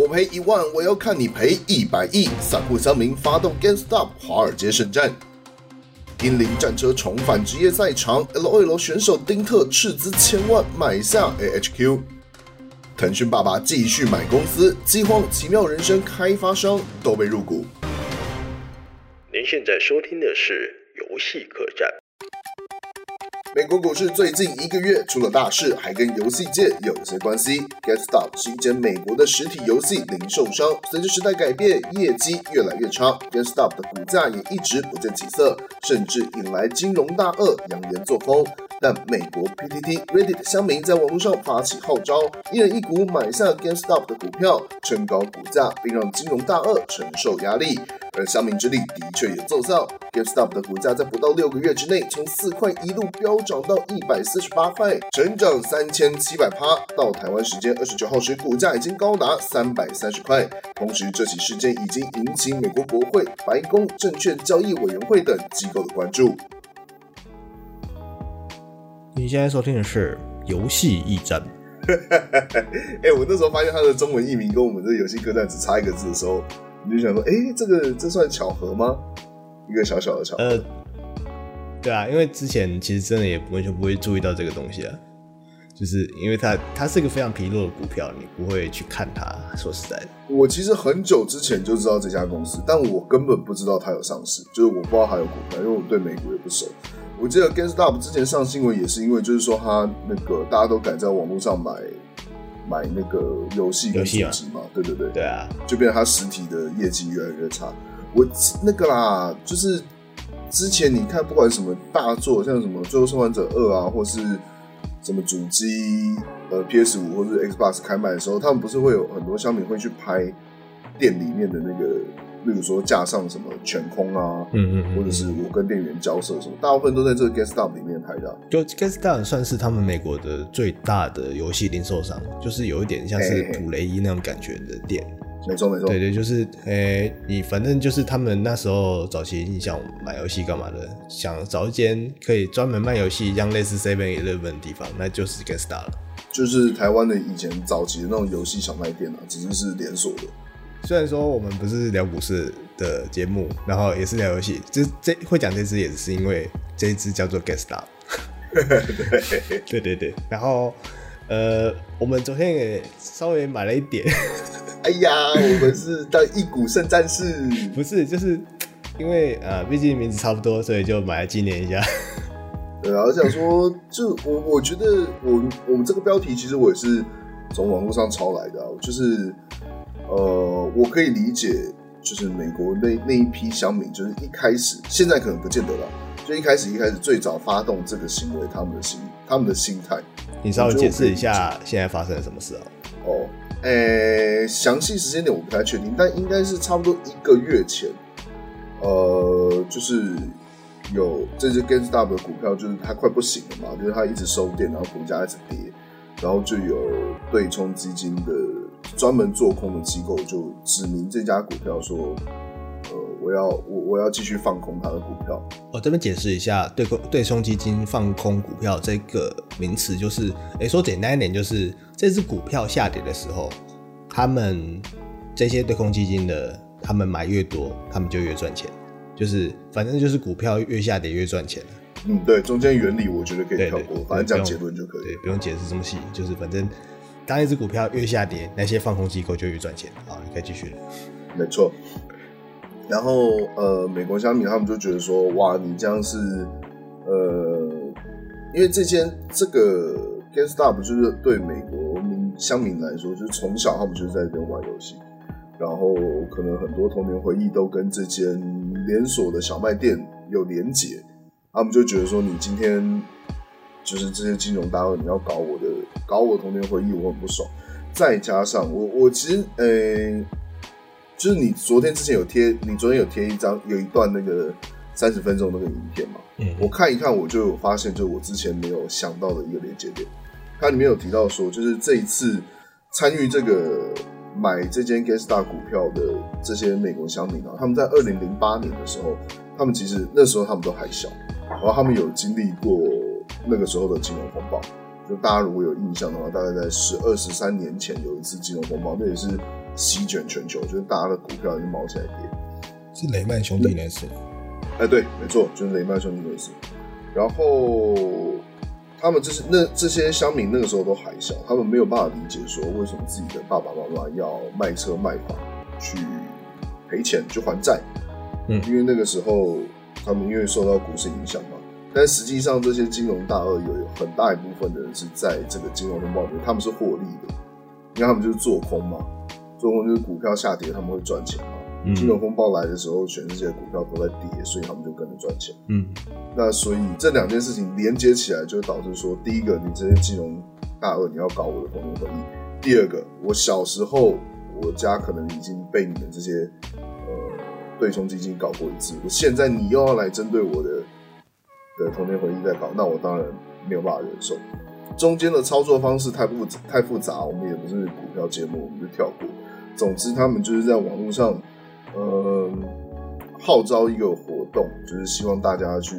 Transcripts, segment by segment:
我赔一万，我要看你赔一百亿。散户乡民发动 GameStop 华尔街圣战。英灵战车重返职业赛场，LOL 选手丁特斥资千万买下 AHQ。腾讯爸爸继续买公司，饥荒、奇妙人生开发商都被入股。您现在收听的是游戏客栈。美国股市最近一个月出了大事，还跟游戏界有些关系。GameStop 是一间美国的实体游戏零售商，随着时代改变，业绩越来越差，GameStop 的股价也一直不见起色，甚至引来金融大鳄扬言做空。但美国 PTT Reddit 乡民在网络上发起号召，一人一股买下 GameStop 的股票，撑高股价，并让金融大鳄承受压力。而乡民之力的确也奏效，GameStop 的股价在不到六个月之内，从四块一路飙涨到一百四十八块，成长三千七百趴。到台湾时间二十九号时，股价已经高达三百三十块。同时，这起事件已经引起美国国会、白宫、证券交易委员会等机构的关注。你现在收听的是《游戏驿站》。哎、欸，我那时候发现它的中文译名跟我们这游戏客栈只差一个字的时候。你就想说，哎、欸，这个这算巧合吗？一个小小的巧合。呃，对啊，因为之前其实真的也完全不会注意到这个东西啊，就是因为它它是一个非常疲弱的股票，你不会去看它。说实在的，我其实很久之前就知道这家公司，但我根本不知道它有上市，就是我不知道它有股票，因为我对美国也不熟。我记得 GameStop 之前上新闻也是因为，就是说他那个大家都敢在网络上买。买那个游戏游戏机嘛，对对对，对啊，就变成它实体的业绩越来越差。我那个啦，就是之前你看，不管什么大作，像什么《最后生还者二》啊，或是什么主机呃 PS 五或是 Xbox 开卖的时候，他们不是会有很多商品会去拍店里面的那个。例如说架上什么全空啊，嗯嗯，嗯，或者是我跟店员交涉什么，大部分都在这个 GameStop 里面拍的。就 GameStop 算是他们美国的最大的游戏零售商，就是有一点像是普雷伊那种感觉的店。没错没错，对对，就是诶、欸，你反正就是他们那时候早期你想买游戏干嘛的，想找一间可以专门卖游戏，像类似 Seven Eleven 的地方，那就是 GameStop 了。就是台湾的以前早期的那种游戏小卖店啊，只是是连锁的。虽然说我们不是聊股市的节目，然后也是聊游戏，就这会讲这支也是因为这一支叫做 GameStop。对 对对，然后呃，我们昨天也稍微买了一点。哎呀，我们是当一股圣战士，不是，就是因为呃，毕竟名字差不多，所以就买来纪念一下。对啊，我想说，就我我觉得我我们这个标题其实我也是从网络上抄来的，就是。呃，我可以理解，就是美国那那一批乡民，就是一开始，现在可能不见得了，就一开始一开始最早发动这个行为，他们的心，他们的心态，你稍微解释一下现在发生了什么事啊？哦，诶、欸，详细时间点我不太确定，但应该是差不多一个月前，呃，就是有这只 GameStop 的股票，就是它快不行了嘛，就是它一直收跌，然后股价一直跌，然后就有对冲基金的。专门做空的机构就指明这家股票说，呃，我要我我要继续放空它的股票。我这边解释一下，对空对冲基金放空股票这个名词，就是，哎，说简单一点，就是这只股票下跌的时候，他们这些对空基金的，他们买越多，他们就越赚钱。就是反正就是股票越下跌越赚钱。嗯，对，中间原理我觉得可以跳过，反正讲结论就可以，对，不用解释这么细，就是反正。当一只股票越下跌，那些放空机构就越赚钱。好，你可以继续了。没错。然后呃，美国乡民他们就觉得说，哇，你这样是呃，因为这间这个 GameStop 就是对美国民乡民来说，就是从小他们就是在这边玩游戏，然后可能很多童年回忆都跟这间连锁的小卖店有连结，他们就觉得说，你今天。就是这些金融大鳄，你要搞我的，搞我的童年回忆，我很不爽。再加上我，我其实，呃、欸，就是你昨天之前有贴，你昨天有贴一张，有一段那个三十分钟那个影片嘛？嗯，我看一看，我就有发现，就是我之前没有想到的一个连接点。它里面有提到说，就是这一次参与这个买这间 GameStop 股票的这些美国乡民啊，他们在二零零八年的时候，他们其实那时候他们都还小，然后他们有经历过。那个时候的金融风暴，就大家如果有印象的话，大概在十二十三年前有一次金融风暴，那也是席卷全球，就是大家的股票已经毛起来跌。是雷曼兄弟那次？哎，对，没错，就是雷曼兄弟那次。然后他们这些那这些乡民那个时候都还小，他们没有办法理解说为什么自己的爸爸妈妈要卖车卖房去赔钱去还债。嗯，因为那个时候他们因为受到股市影响嘛。但实际上，这些金融大鳄有有很大一部分的人是在这个金融风暴里面，他们是获利的，因为他们就是做空嘛，做空就是股票下跌他们会赚钱嘛。嗯、金融风暴来的时候，全世界股票都在跌，所以他们就跟着赚钱。嗯，那所以这两件事情连接起来，就导致说，第一个，你这些金融大鳄你要搞我的童年回忆；第二个，我小时候我家可能已经被你们这些呃对冲基金搞过一次，我现在你又要来针对我的。的童年回忆在搞，那我当然没有办法忍受。中间的操作方式太复太复杂，我们也不是股票节目，我们就跳过。总之，他们就是在网络上，呃，号召一个活动，就是希望大家去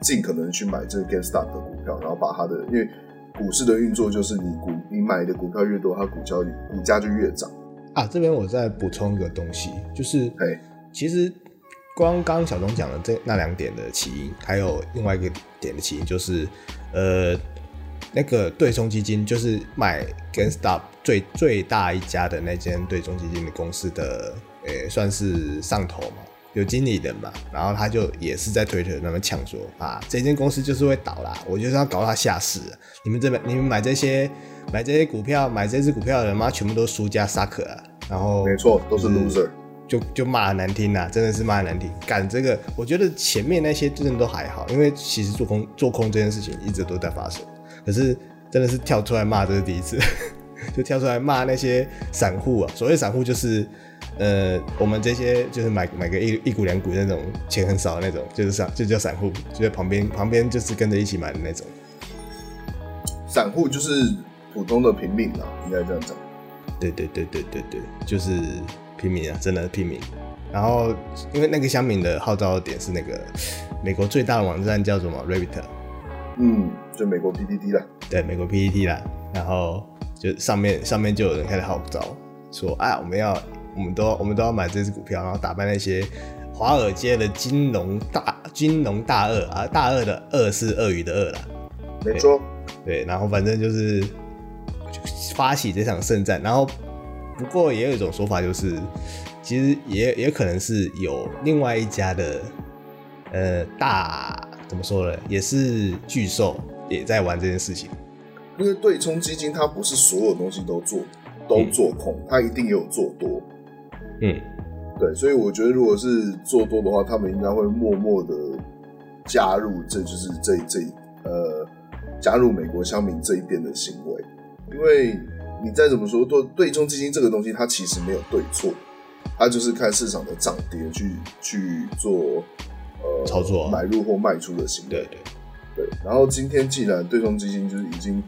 尽可能去买这个 GameStop 的股票，然后把它的，因为股市的运作就是你股你买的股票越多，它股价股价就越涨。啊，这边我再补充一个东西，就是，哎，其实。光刚小东讲的这那两点的起因，还有另外一个点的起因，就是呃，那个对冲基金就是买 g a n s t o p 最最大一家的那间对冲基金的公司的，呃、欸，算是上头嘛，有经理人嘛，然后他就也是在推特那边呛说啊，这间公司就是会倒啦，我就是要搞他下市，你们这边你们买这些买这些股票买这支股票的人嘛，全部都是输家 suck 啊，然后没错，都是 loser。就就骂很难听呐，真的是骂很难听。干这个，我觉得前面那些真的都还好，因为其实做空做空这件事情一直都在发生。可是真的是跳出来骂，这是第一次，就跳出来骂那些散户啊。所谓散户就是，呃，我们这些就是买买个一一股两股那种钱很少的那种，就是散就叫散户，就在旁边旁边就是跟着一起买的那种。散户就是普通的平民啊，应该这样讲。对对对对对对，就是。平民啊，真的是平民。然后，因为那个乡民的号召的点是那个美国最大的网站叫什么？Reddit。嗯，就美国 PPT 啦。对，美国 PPT 啦。然后就上面上面就有人开始号召说：“啊，我们要，我们都我们都要买这支股票，然后打败那些华尔街的金融大金融大鳄啊，大鳄的鳄是鳄鱼的鳄啦。”没错。对，然后反正就是发起这场圣战，然后。不过也有一种说法，就是其实也也可能是有另外一家的，呃，大怎么说呢，也是巨兽也在玩这件事情。因为对冲基金它不是所有东西都做都做空，嗯、它一定也有做多。嗯，对，所以我觉得如果是做多的话，他们应该会默默的加入，这就是这这呃加入美国乡民这一边的行为，因为。你再怎么说，对对冲基金这个东西，它其实没有对错，它就是看市场的涨跌去去做呃操作、啊、买入或卖出的行为。对对对。然后今天既然对冲基金就是已经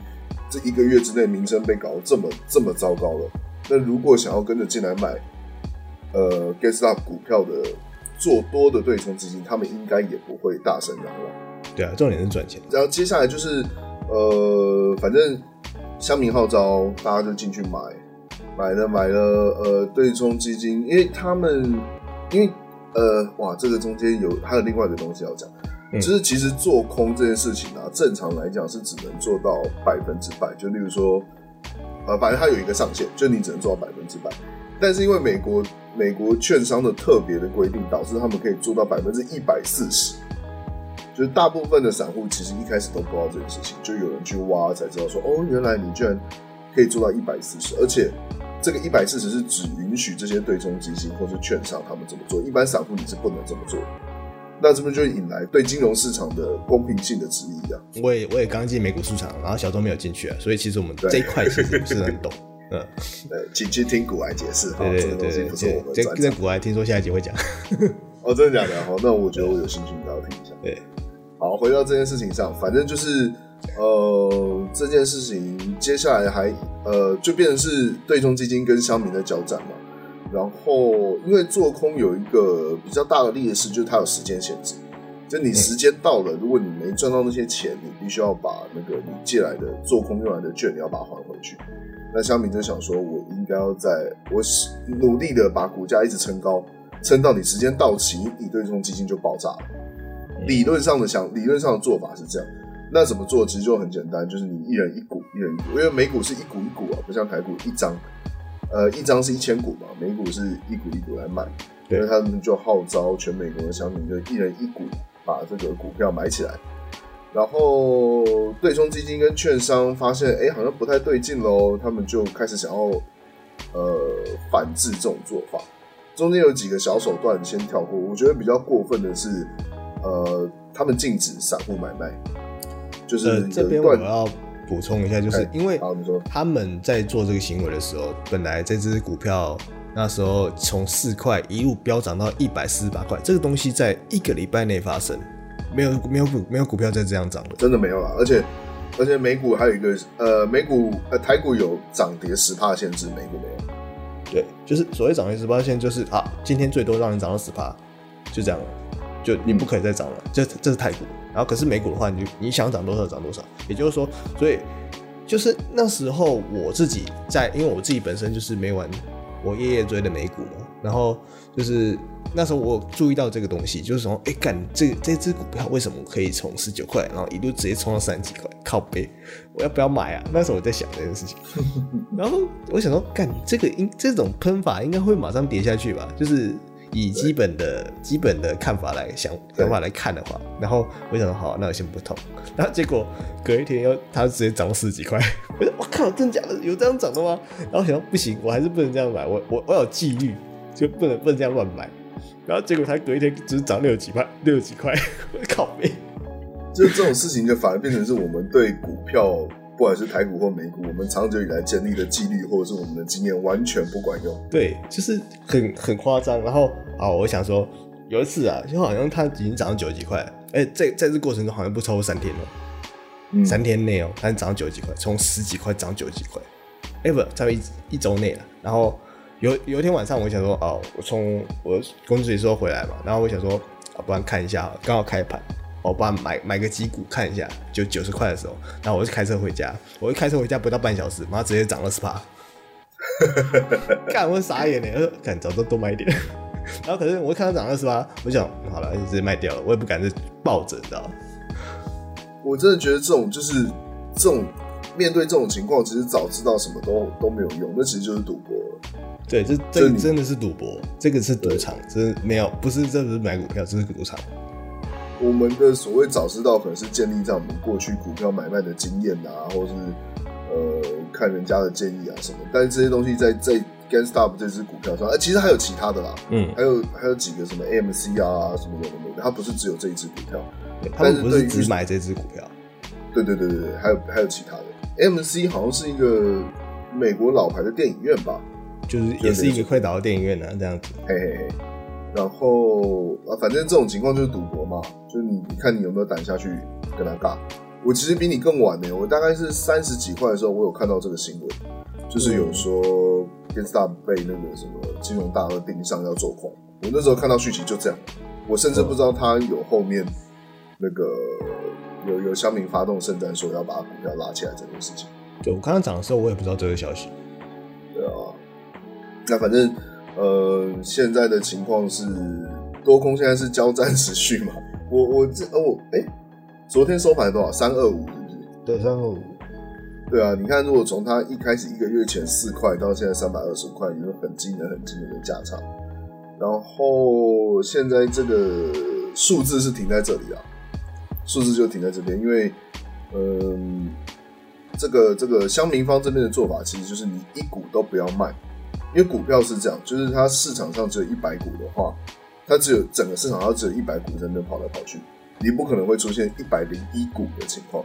这一个月之内名声被搞得这么这么糟糕了，那如果想要跟着进来买呃 GameStop 股票的做多的对冲基金，他们应该也不会大声嚷嚷。对啊，重点是赚钱。然后接下来就是呃，反正。乡民号召，大家就进去买，买了买了，呃，对冲基金，因为他们，因为呃，哇，这个中间有还有另外一个东西要讲，嗯、就是其实做空这件事情啊，正常来讲是只能做到百分之百，就例如说，呃，反正它有一个上限，就你只能做到百分之百，但是因为美国美国券商的特别的规定，导致他们可以做到百分之一百四十。就是大部分的散户其实一开始都不知道这件事情，就有人去挖才知道说，哦，原来你居然可以做到一百四十，而且这个一百四十是只允许这些对冲基金或是券商他们这么做，一般散户你是不能这么做。那这边就引来对金融市场的公平性的质疑啊。我也我也刚进美股市场，然后小周没有进去啊，所以其实我们这一块其实不是很懂。嗯，呃，请去听古癌解释。对对对对，这个东西不是我们这这股癌听说下一集会讲。哦，真的假的？好，那我觉得我有兴趣，你要听一下。对。好，回到这件事情上，反正就是，呃，这件事情接下来还，呃，就变成是对冲基金跟乡民的交战嘛。然后，因为做空有一个比较大的劣势，就是它有时间限制，就你时间到了，如果你没赚到那些钱，你必须要把那个你借来的做空用来的券，你要把它还回去。那乡民就想说，我应该要在我努力的把股价一直撑高，撑到你时间到期，你对冲基金就爆炸了。理论上的想，理论上的做法是这样。那怎么做？其实就很简单，就是你一人一股，一人一股，因为美股是一股一股啊，不像台股一张，呃，一张是一千股嘛，美股是一股一股来买。所以他们就号召全美国的乡民，就一人一股。把这个股票买起来，然后对冲基金跟券商发现，哎，好像不太对劲喽，他们就开始想要呃反制这种做法。中间有几个小手段，先跳过。我觉得比较过分的是，呃，他们禁止散户买卖。就是、呃、这边我要补充一下，就是因为他们在做这个行为的时候，本来这只股票。那时候从四块一路飙涨到一百四十八块，这个东西在一个礼拜内发生，没有没有股没有股票再这样涨了，真的没有了。而且而且美股还有一个呃美股呃台股有涨跌十帕限制，美股没有。对，就是所谓涨跌十帕限，就是啊，今天最多让你涨到十帕，就这样了，就你不可以再涨了。这这是泰股，然后可是美股的话，你就你想涨多少涨多少。也就是说，所以就是那时候我自己在，因为我自己本身就是没玩。我夜夜追的美股嘛，然后就是那时候我注意到这个东西，就是说，哎，干这这只股票为什么可以从十九块，然后一路直接冲到三十几块，靠背，我要不要买啊？那时候我在想这件事情，然后我想说，干这个应这种喷法应该会马上跌下去吧？就是。以基本的基本的看法来想想法来看的话，然后我想好，那我先不投。然后结果隔一天又它直接涨了十几块，我说我靠，真假的有这样涨的吗？然后想不行，我还是不能这样买，我我我有纪律，就不能不能这样乱买。然后结果它隔一天只是涨六几块，六几块，我靠北！就这种事情就反而变成是我们对股票。不管是台股或美股，我们长久以来建立的纪律或者是我们的经验完全不管用。对，就是很很夸张。然后啊，我想说有一次啊，就好像它已经涨到九十几块，哎、欸，在在这过程中好像不超过三天哦、嗯，三天内哦，它涨到九十几块，从十几块涨九十几块，哎、欸、不，在一一周内了。然后有有一天晚上，我想说哦，我从我公司里时候回来嘛，然后我想说啊，不然看一下，刚好开盘。我爸买买个几股看一下，就九十块的时候，然后我就开车回家。我一开车回家不到半小时，妈直接涨了十趴，看我傻眼呢，干早都多买一点。然后可是我看它涨二十八，我想好了就直接卖掉了，我也不敢再抱着，你知道？我真的觉得这种就是这种面对这种情况，其实早知道什么都都没有用，那其实就是赌博了。对，这这真的是赌博，这个是赌场，这是没有不是这不是买股票，这是赌场。我们的所谓早知道，可能是建立在我们过去股票买卖的经验啊，或是呃看人家的建议啊什么。但是这些东西在在 GameStop 这只股票上，哎、呃，其实还有其他的啦，嗯，还有还有几个什么 AMC 啊什么有的没的，它不是只有这一只股票，他们不是只买这只股票，对对对对对，还有还有其他的。AMC 好像是一个美国老牌的电影院吧，就是也是一个快倒的电影院呢、啊，这样子，嘿嘿嘿。然后啊，反正这种情况就是赌博嘛，就是你你看你有没有胆下去跟他尬。我其实比你更晚呢，我大概是三十几块的时候，我有看到这个新闻，就是有说 GameStop 被那个什么金融大鳄盯上要做空。我那时候看到讯息就这样，我甚至不知道他有后面那个有有乡民发动圣战，说要把股票拉起来这件事情。对，我刚刚讲的时候，我也不知道这个消息。对啊，那反正。呃，现在的情况是多空现在是交战持续嘛？我我这哦我哎，昨天收盘多少？三二五是不是？对，三二五。对啊，你看，如果从它一开始一个月前四块到现在三百二十五块，也是很惊人、很惊人的价差。然后现在这个数字是停在这里啊，数字就停在这边，因为嗯、呃，这个这个乡民方这边的做法，其实就是你一股都不要卖。因为股票是这样，就是它市场上只有一百股的话，它只有整个市场上只有一百股在那跑来跑去，你不可能会出现一百零一股的情况。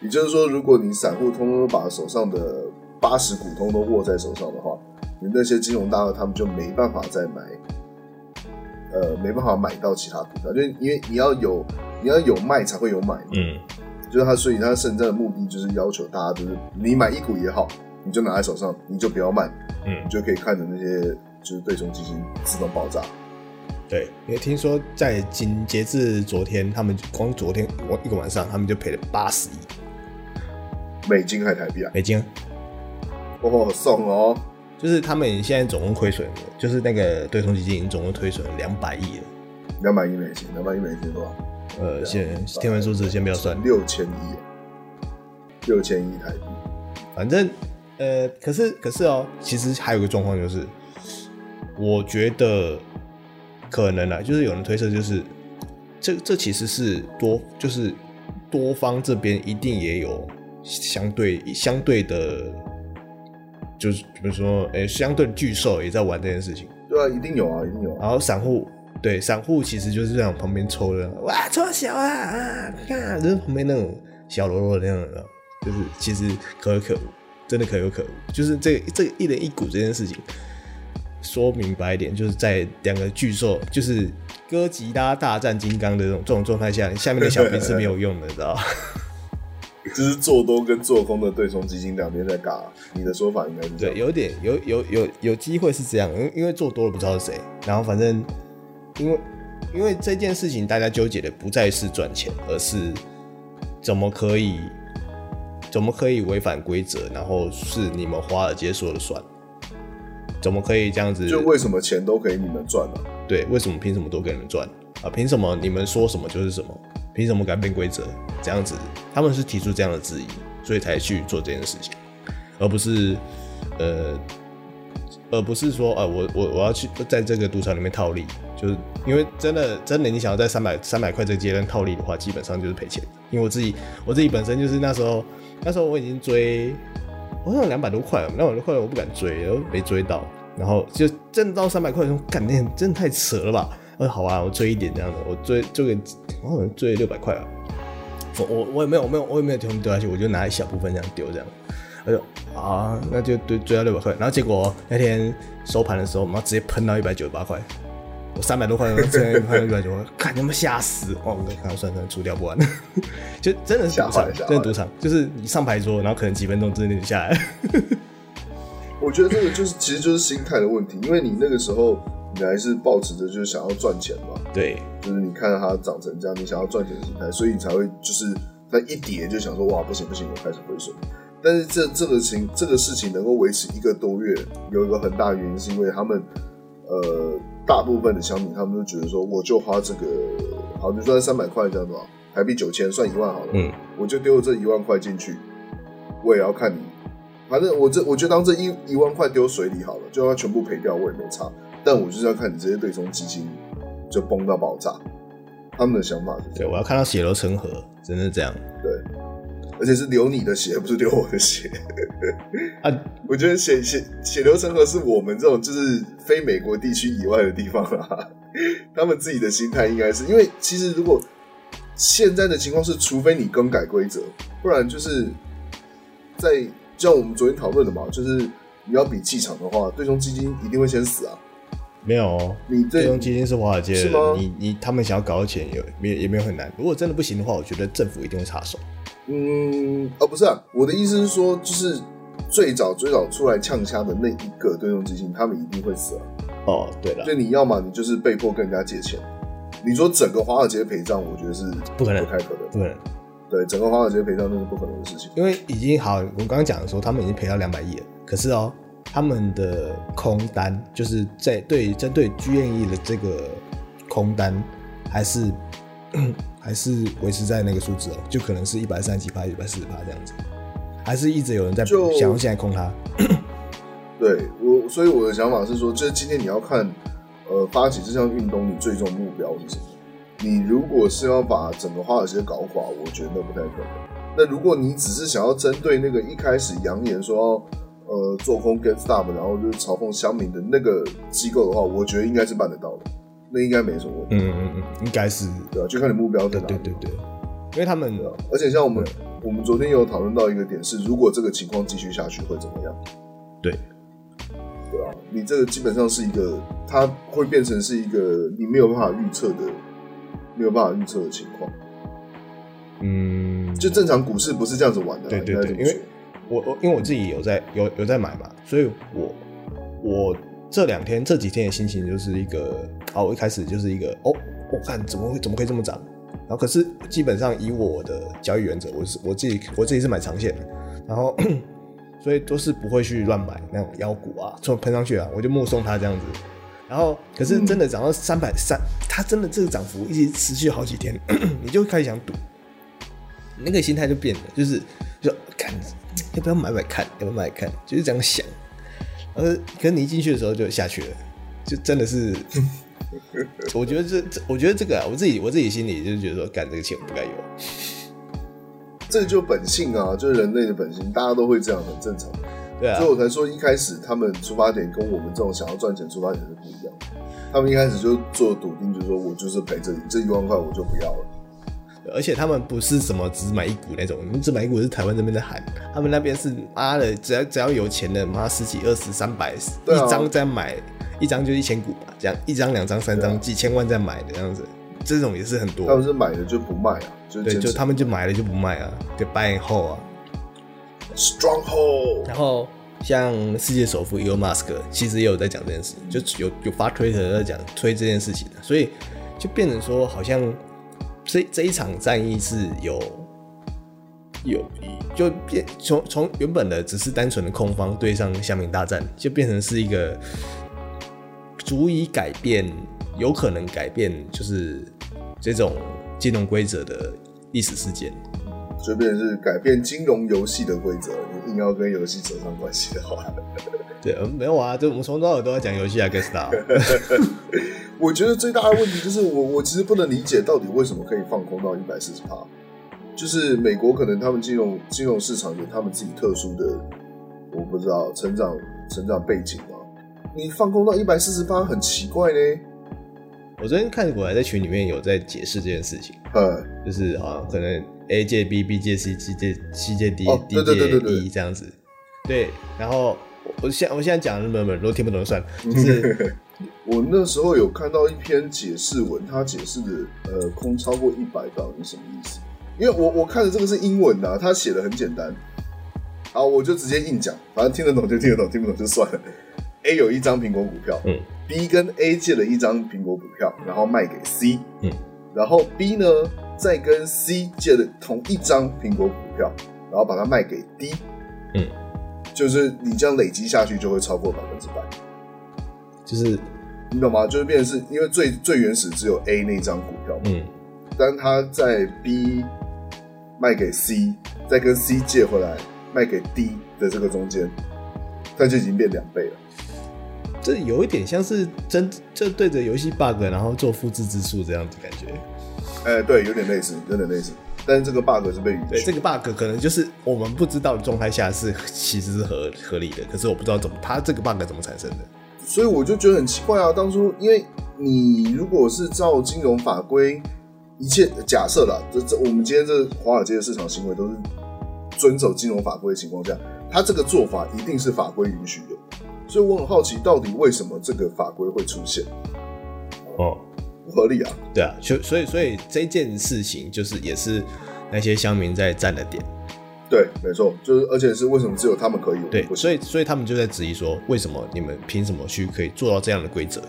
也就是说，如果你散户通通都把手上的八十股通都握在手上的话，你那些金融大鳄他们就没办法再买，呃，没办法买到其他股票，就因为你要有你要有卖才会有买，嗯，就是他，所以他现在的目的就是要求大家就是你买一股也好。你就拿在手上，你就不要慢，嗯，你就可以看着那些就是对冲基金自动爆炸。对，因为听说在今截至昨天，他们光昨天我一个晚上，他们就赔了八十亿美金还台币啊？美金。哦，送哦，就是他们现在总共亏损，就是那个对冲基金已经总共亏损两百亿了。两百亿美金，两百亿美金多少？呃，先天文数字先不要算，六千亿，六千亿台币。反正呃，可是可是哦，其实还有个状况就是，我觉得可能啊，就是有人推测，就是这这其实是多，就是多方这边一定也有相对相对的，就是比如说，哎、欸，相对的巨兽也在玩这件事情。对啊，一定有啊，一定有啊。然后散户。对，散户其实就是在旁边抽的，哇，抽小啊啊，看，就是旁边那种小喽啰那样的，就是其实可有可无，真的可有可无。就是这个、这个一人一股这件事情，说明白一点，就是在两个巨兽，就是哥吉拉大战金刚的这种这种状态下，下面的小兵是没有用的，你知道吗？就是做多跟做空的对冲基金两边在尬，你的说法应该是对，有点有有有有机会是这样，因为因为做多了不知道是谁，然后反正。因为，因为这件事情，大家纠结的不再是赚钱，而是怎么可以，怎么可以违反规则，然后是你们华尔街说了算，怎么可以这样子？就为什么钱都给你们赚呢？对，为什么凭什么都给你们赚啊？凭什么你们说什么就是什么？凭什么改变规则？这样子，他们是提出这样的质疑，所以才去做这件事情，而不是呃。而不是说，呃，我我我要去在这个赌场里面套利，就是因为真的真的，你想要在三百三百块这个阶段套利的话，基本上就是赔钱。因为我自己我自己本身就是那时候那时候我已经追，我好像两百多块了，两百多块我不敢追，然后没追到，然后就挣到三百块的时候，干，那真的太扯了吧？我说好啊，我追一点这样的，我追就给我好像追六百块啊，我我我也没有没有我也没有全部丢下去，我就拿一小部分这样丢这样。哎呦啊，那就追追到六百块，然后结果那天收盘的时候，我们直接喷到一百九十八块，我三百多块，直接喷到一百九十八块，看他妈吓死！哦，看算算，出掉不完，就真的是赌场，真的赌场，就是你上牌桌，然后可能几分钟之内就下来。我觉得这个就是，其实就是心态的问题，因为你那个时候你还是抱持着就是想要赚钱嘛，对，就是你看到它涨成这样，你想要赚钱的心态，所以你才会就是在一跌就想说哇，不行不行，我开始亏损。但是这这个情这个事情能够维持一个多月，有一个很大原因是因为他们，呃，大部分的小米他们都觉得说，我就花这个，好，你说三百块这样子啊，台币九千，算一万好了，嗯，我就丢了这一万块进去，我也要看你，反正我这我就当这一一万块丢水里好了，就要全部赔掉我也没差，但我就是要看你这些对冲基金就崩到爆炸，他们的想法是对，我要看到血流成河，真的是这样，对。而且是流你的血，不是流我的血。啊，我觉得血血血流成河是我们这种就是非美国地区以外的地方啊，他们自己的心态应该是因为其实如果现在的情况是，除非你更改规则，不然就是在像我们昨天讨论的嘛，就是你要比气场的话，对冲基金一定会先死啊。没有哦，你对冲基金是华尔街的，是吗？你你他们想要搞到钱也没也没有很难。如果真的不行的话，我觉得政府一定会插手。嗯，哦，不是啊，我的意思是说，就是最早最早出来呛虾的那一个对冲基金，他们一定会死啊。哦，对了，所以你要么你就是被迫跟人家借钱，你说整个华尔街陪葬，我觉得是不可能，不太可能，不可能。对，整个华尔街陪葬那是不可能的事情，因为已经好，我刚刚讲的时候，他们已经赔到两百亿了。可是哦，他们的空单就是在对针对 GME 的这个空单还是。还是维持在那个数字哦，就可能是一百三十几趴、一百四十趴这样子，还是一直有人在想要现在空它。对我，所以我的想法是说，就是今天你要看，呃，发起这项运动，你最终目标是什么？你如果是要把整个华尔街搞垮，我觉得那不太可能。那如果你只是想要针对那个一开始扬言说要呃做空 GameStop，然后就是嘲讽乡民的那个机构的话，我觉得应该是办得到的。那应该没什么问题。嗯嗯嗯，应该是对啊，就看你目标在哪里。对对对，因为他们，而且像我们，我们昨天有讨论到一个点是，如果这个情况继续下去会怎么样？对，对啊，你这个基本上是一个，它会变成是一个你没有办法预测的，没有办法预测的情况。嗯，就正常股市不是这样子玩的。对对对，因为我我因为我自己有在有有在买嘛，所以我我。这两天这几天的心情就是一个，啊，我一开始就是一个，哦，我、哦、看怎么会怎么可以这么涨？然后可是基本上以我的交易原则，我是我自己我自己是买长线的，然后 所以都是不会去乱买那种妖股啊，从喷上去啊，我就目送它这样子。然后可是真的涨到三百三，它真的这个涨幅一直持续好几天，你就开始想赌，那个心态就变了，就是就说看要不要买买看，要不要买买看，就是这样想。呃，可是你一进去的时候就下去了，就真的是，我觉得这这，我觉得这个啊，我自己我自己心里就是觉得说，干这个钱不该有，这就本性啊，就是人类的本性，大家都会这样，很正常。对啊，所以我才说一开始他们出发点跟我们这种想要赚钱出发点是不一样，他们一开始就做笃定，就是说我就是赔这里这一万块我就不要了。而且他们不是什么只买一股那种，你只买一股是台湾这边的喊，他们那边是妈的，只要只要有钱的，妈十几、二十、三百，一张再买一张就一千股吧，这样一张、两张、三张、几千万再买的这样子，这种也是很多。他们是买了就不卖啊，就对，就他们就买了就不卖啊，就 buy and hold 啊，stronghold。然后像世界首富 Elon Musk 其实也有在讲这件事，就有有发推特在讲推这件事情的，所以就变成说好像。这这一场战役是有有就变从从原本的只是单纯的空方对上乡民大战，就变成是一个足以改变，有可能改变就是这种金融规则的历史事件，就变是改变金融游戏的规则。你硬要跟游戏扯上关系的话，对，没有啊，就我们从头到尾都在讲游戏啊，Guesta。我觉得最大的问题就是我，我我其实不能理解到底为什么可以放空到一百四十趴。就是美国可能他们金融金融市场有他们自己特殊的，我不知道成长成长背景啊。你放空到一百四十八很奇怪呢。我昨天看过来在群里面有在解释这件事情，呃，就是好像可能 A 借 B，B 借 C，C 借 C 借 D，D、哦、借 E 这样子。对，然后我现我现在讲的日本都听不懂就算了，就是。我那时候有看到一篇解释文，他解释的呃空超过一百到底是什么意思？因为我我看的这个是英文的，啊，他写的很简单，好，我就直接硬讲，反正听得懂就听得懂，听不懂就算了。A 有一张苹果股票，嗯，B 跟 A 借了一张苹果股票，然后卖给 C，嗯，然后 B 呢再跟 C 借的同一张苹果股票，然后把它卖给 D，嗯，就是你这样累积下去就会超过百分之百。就是你懂吗？就是变成是因为最最原始只有 A 那张股票，嗯，但他在 B 卖给 C，再跟 C 借回来卖给 D 的这个中间，它就已经变两倍了。这有一点像是真就对着游戏 bug，然后做复制之术这样子感觉。哎、欸，对，有点类似，有点类似。但是这个 bug 是被允许。对，这个 bug 可能就是我们不知道的状态下是其实是合合理的，可是我不知道怎么它这个 bug 怎么产生的。所以我就觉得很奇怪啊！当初因为你如果是照金融法规，一切假设啦，这这我们今天这华尔街的市场行为都是遵守金融法规的情况下，他这个做法一定是法规允许的。所以我很好奇，到底为什么这个法规会出现？哦，不合理啊！对啊，所所以所以这件事情就是也是那些乡民在站的点。对，没错，就是，而且是为什么只有他们可以？对，所以，所以他们就在质疑说，为什么你们凭什么去可以做到这样的规则？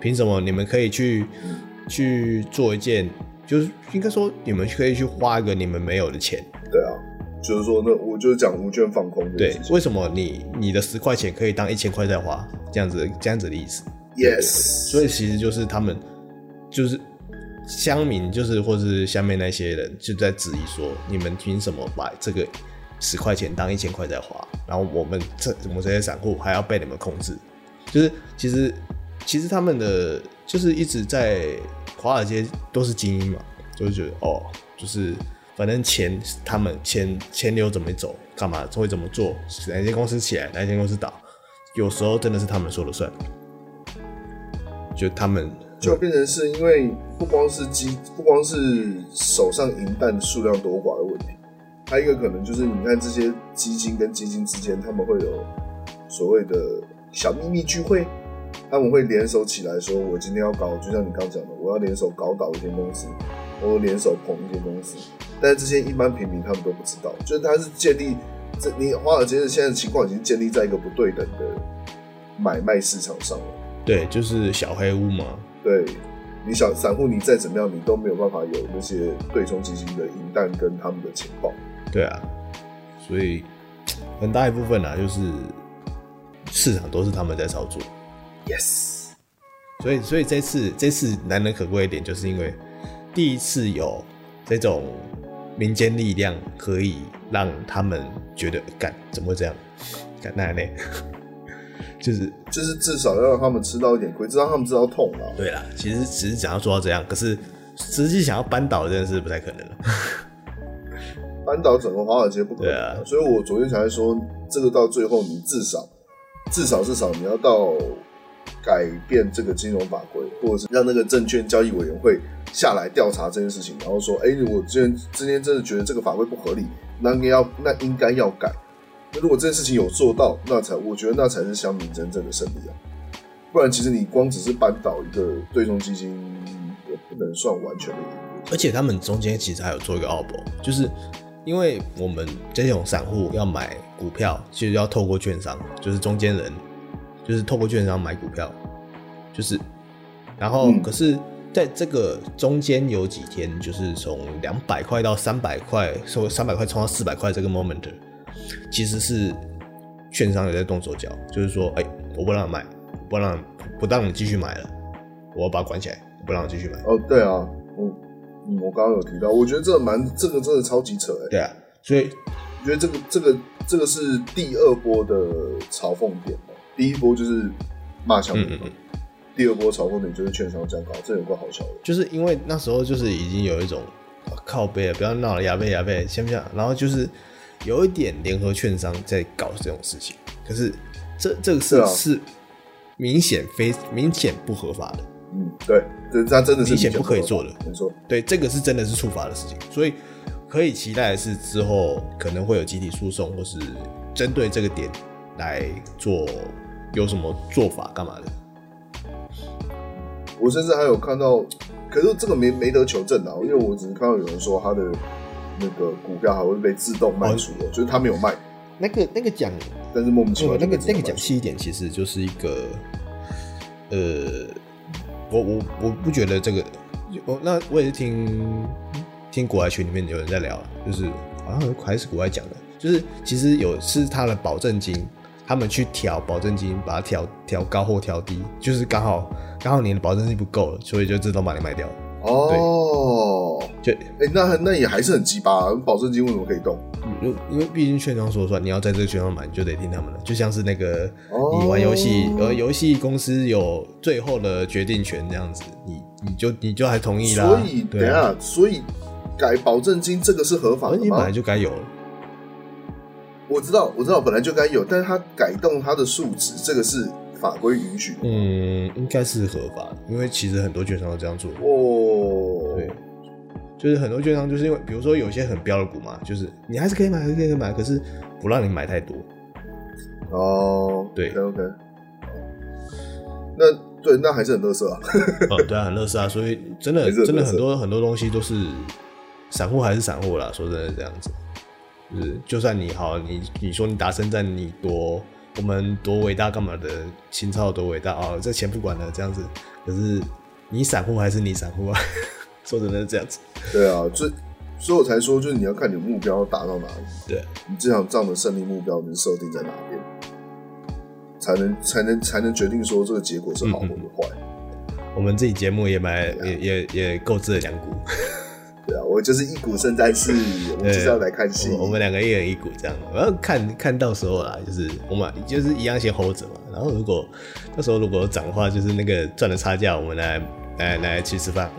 凭什么你们可以去、嗯、去做一件，就是应该说你们可以去花一个你们没有的钱？对啊，就是说，那我就是讲无权放空。对，为什么你你的十块钱可以当一千块在花？这样子，这样子的意思？Yes。所以其实就是他们就是。乡民就是，或是下面那些人就在质疑说：你们凭什么把这个十块钱当一千块在花？然后我们这我们这些散户还要被你们控制？就是其实其实他们的就是一直在华尔街都是精英嘛，就是觉得哦，就是反正钱他们钱钱流怎么走，干嘛会怎么做？哪间公司起来，哪间公司倒，有时候真的是他们说了算，就他们。就变成是因为不光是基，不光是手上银弹数量多寡的问题，还有一个可能就是你看这些基金跟基金之间，他们会有所谓的小秘密聚会，他们会联手起来说，我今天要搞，就像你刚讲的，我要联手搞倒一间公司，我联手捧一间公司，但是这些一般平民他们都不知道，就是他是建立这你华尔街的现在的情况已经建立在一个不对等的买卖市场上了。对，就是小黑屋嘛。对，你想散户，你再怎么样，你都没有办法有那些对冲基金的银弹跟他们的情报。对啊，所以很大一部分啊，就是市场都是他们在操作。Yes。所以，所以这次这次难能可贵一点，就是因为第一次有这种民间力量可以让他们觉得，干怎么会这样？干那那，就是就是至少要让他们吃到一点亏，至少让他们知道痛啊。对啦，其实只是想要做到这样，可是实际想要扳倒这件事不太可能了。扳倒整个华尔街不可能。所以我昨天才说，这个到最后你至少至少至少你要到。改变这个金融法规，或者是让那个证券交易委员会下来调查这件事情，然后说：“哎、欸，我今天今天真的觉得这个法规不合理，那应该要那应该要改。那如果这件事情有做到，那才我觉得那才是乡民真正的胜利啊！不然，其实你光只是扳倒一个对冲基金，也不能算完全的赢。而且他们中间其实还有做一个奥博，就是因为我们这种散户要买股票，其实要透过券商，就是中间人。”就是透过券商买股票，就是，然后可是在这个中间有几天，就是从两百块到三百块，说三百块冲到四百块这个 moment，其实是券商也在动手脚，就是说，哎、欸，我不让你卖，不让不让你继续买了，我要把它关起来，不让你继续买。哦，对啊，嗯，我刚刚有提到，我觉得这个蛮，这个真的超级扯哎。对啊，所以我觉得这个这个这个是第二波的嘲讽点。第一波就是骂乡民，第二波嘲讽点就是券商这样搞，这有个好笑的。就是因为那时候就是已经有一种靠背了，不要闹了，亚贝亚贝，行不行？然后就是有一点联合券商在搞这种事情，可是这这个事是明显非明显不合法的。嗯，对，这他真的是明显不可以做的，没错。对，这个是真的是触法的事情，所以可以期待的是之后可能会有集体诉讼，或是针对这个点来做。有什么做法干嘛的？我甚至还有看到，可是这个没没得求证啊，因为我只是看到有人说他的那个股票还会被自动卖出的，哦、就是他没有卖。那个那个讲，但是莫名其妙，那个那个讲细一点，其实就是一个，呃，我我我不觉得这个，我那我也是听听国外群里面有人在聊，就是好像还是国外讲的，就是其实有是他的保证金。他们去调保证金，把它调调高或调低，就是刚好刚好你的保证金不够了，所以就自动把你卖掉。哦，就哎、欸，那那也还是很鸡巴、啊，保证金为什么可以动？因因为毕竟券商说了算，你要在这个券商买，你就得听他们的。就像是那个你玩游戏，而游戏公司有最后的决定权这样子，你你就你就还同意啦。所以等下，所以改保证金这个是合法的吗？你本来就该有了。我知道，我知道，本来就该有，但是他改动他的数值，这个是法规允许的。嗯，应该是合法的，因为其实很多券商都这样做。哦，对，就是很多券商就是因为，比如说有些很标的股嘛，就是你还是可以买，还是可以买，可是不让你买太多。哦，对，OK. 那对，那还是很乐色啊。哦，对啊，很乐色啊，所以真的真的很多很多东西都是散户还是散户啦，说真的这样子。就是，就算你好，你你说你打胜仗，你多我们多伟大干嘛的？清朝多伟大啊、哦！这钱不管了，这样子。可是你散户还是你散户啊？说真的是这样子。对啊，所以所以我才说，就是你要看你的目标要达到哪里。对，你这场仗的胜利目标能设定在哪边，才能才能才能决定说这个结果是好或者坏。我们自己节目也买、啊、也也也购置了两股。对啊，我就是一股胜在是，我们就是要来看戏。我们两个一人一股这样，我要看看到时候啦，就是我们就是一样先 hold 着嘛。然后如果到时候如果涨的话，就是那个赚的差价，我们来来来去吃饭。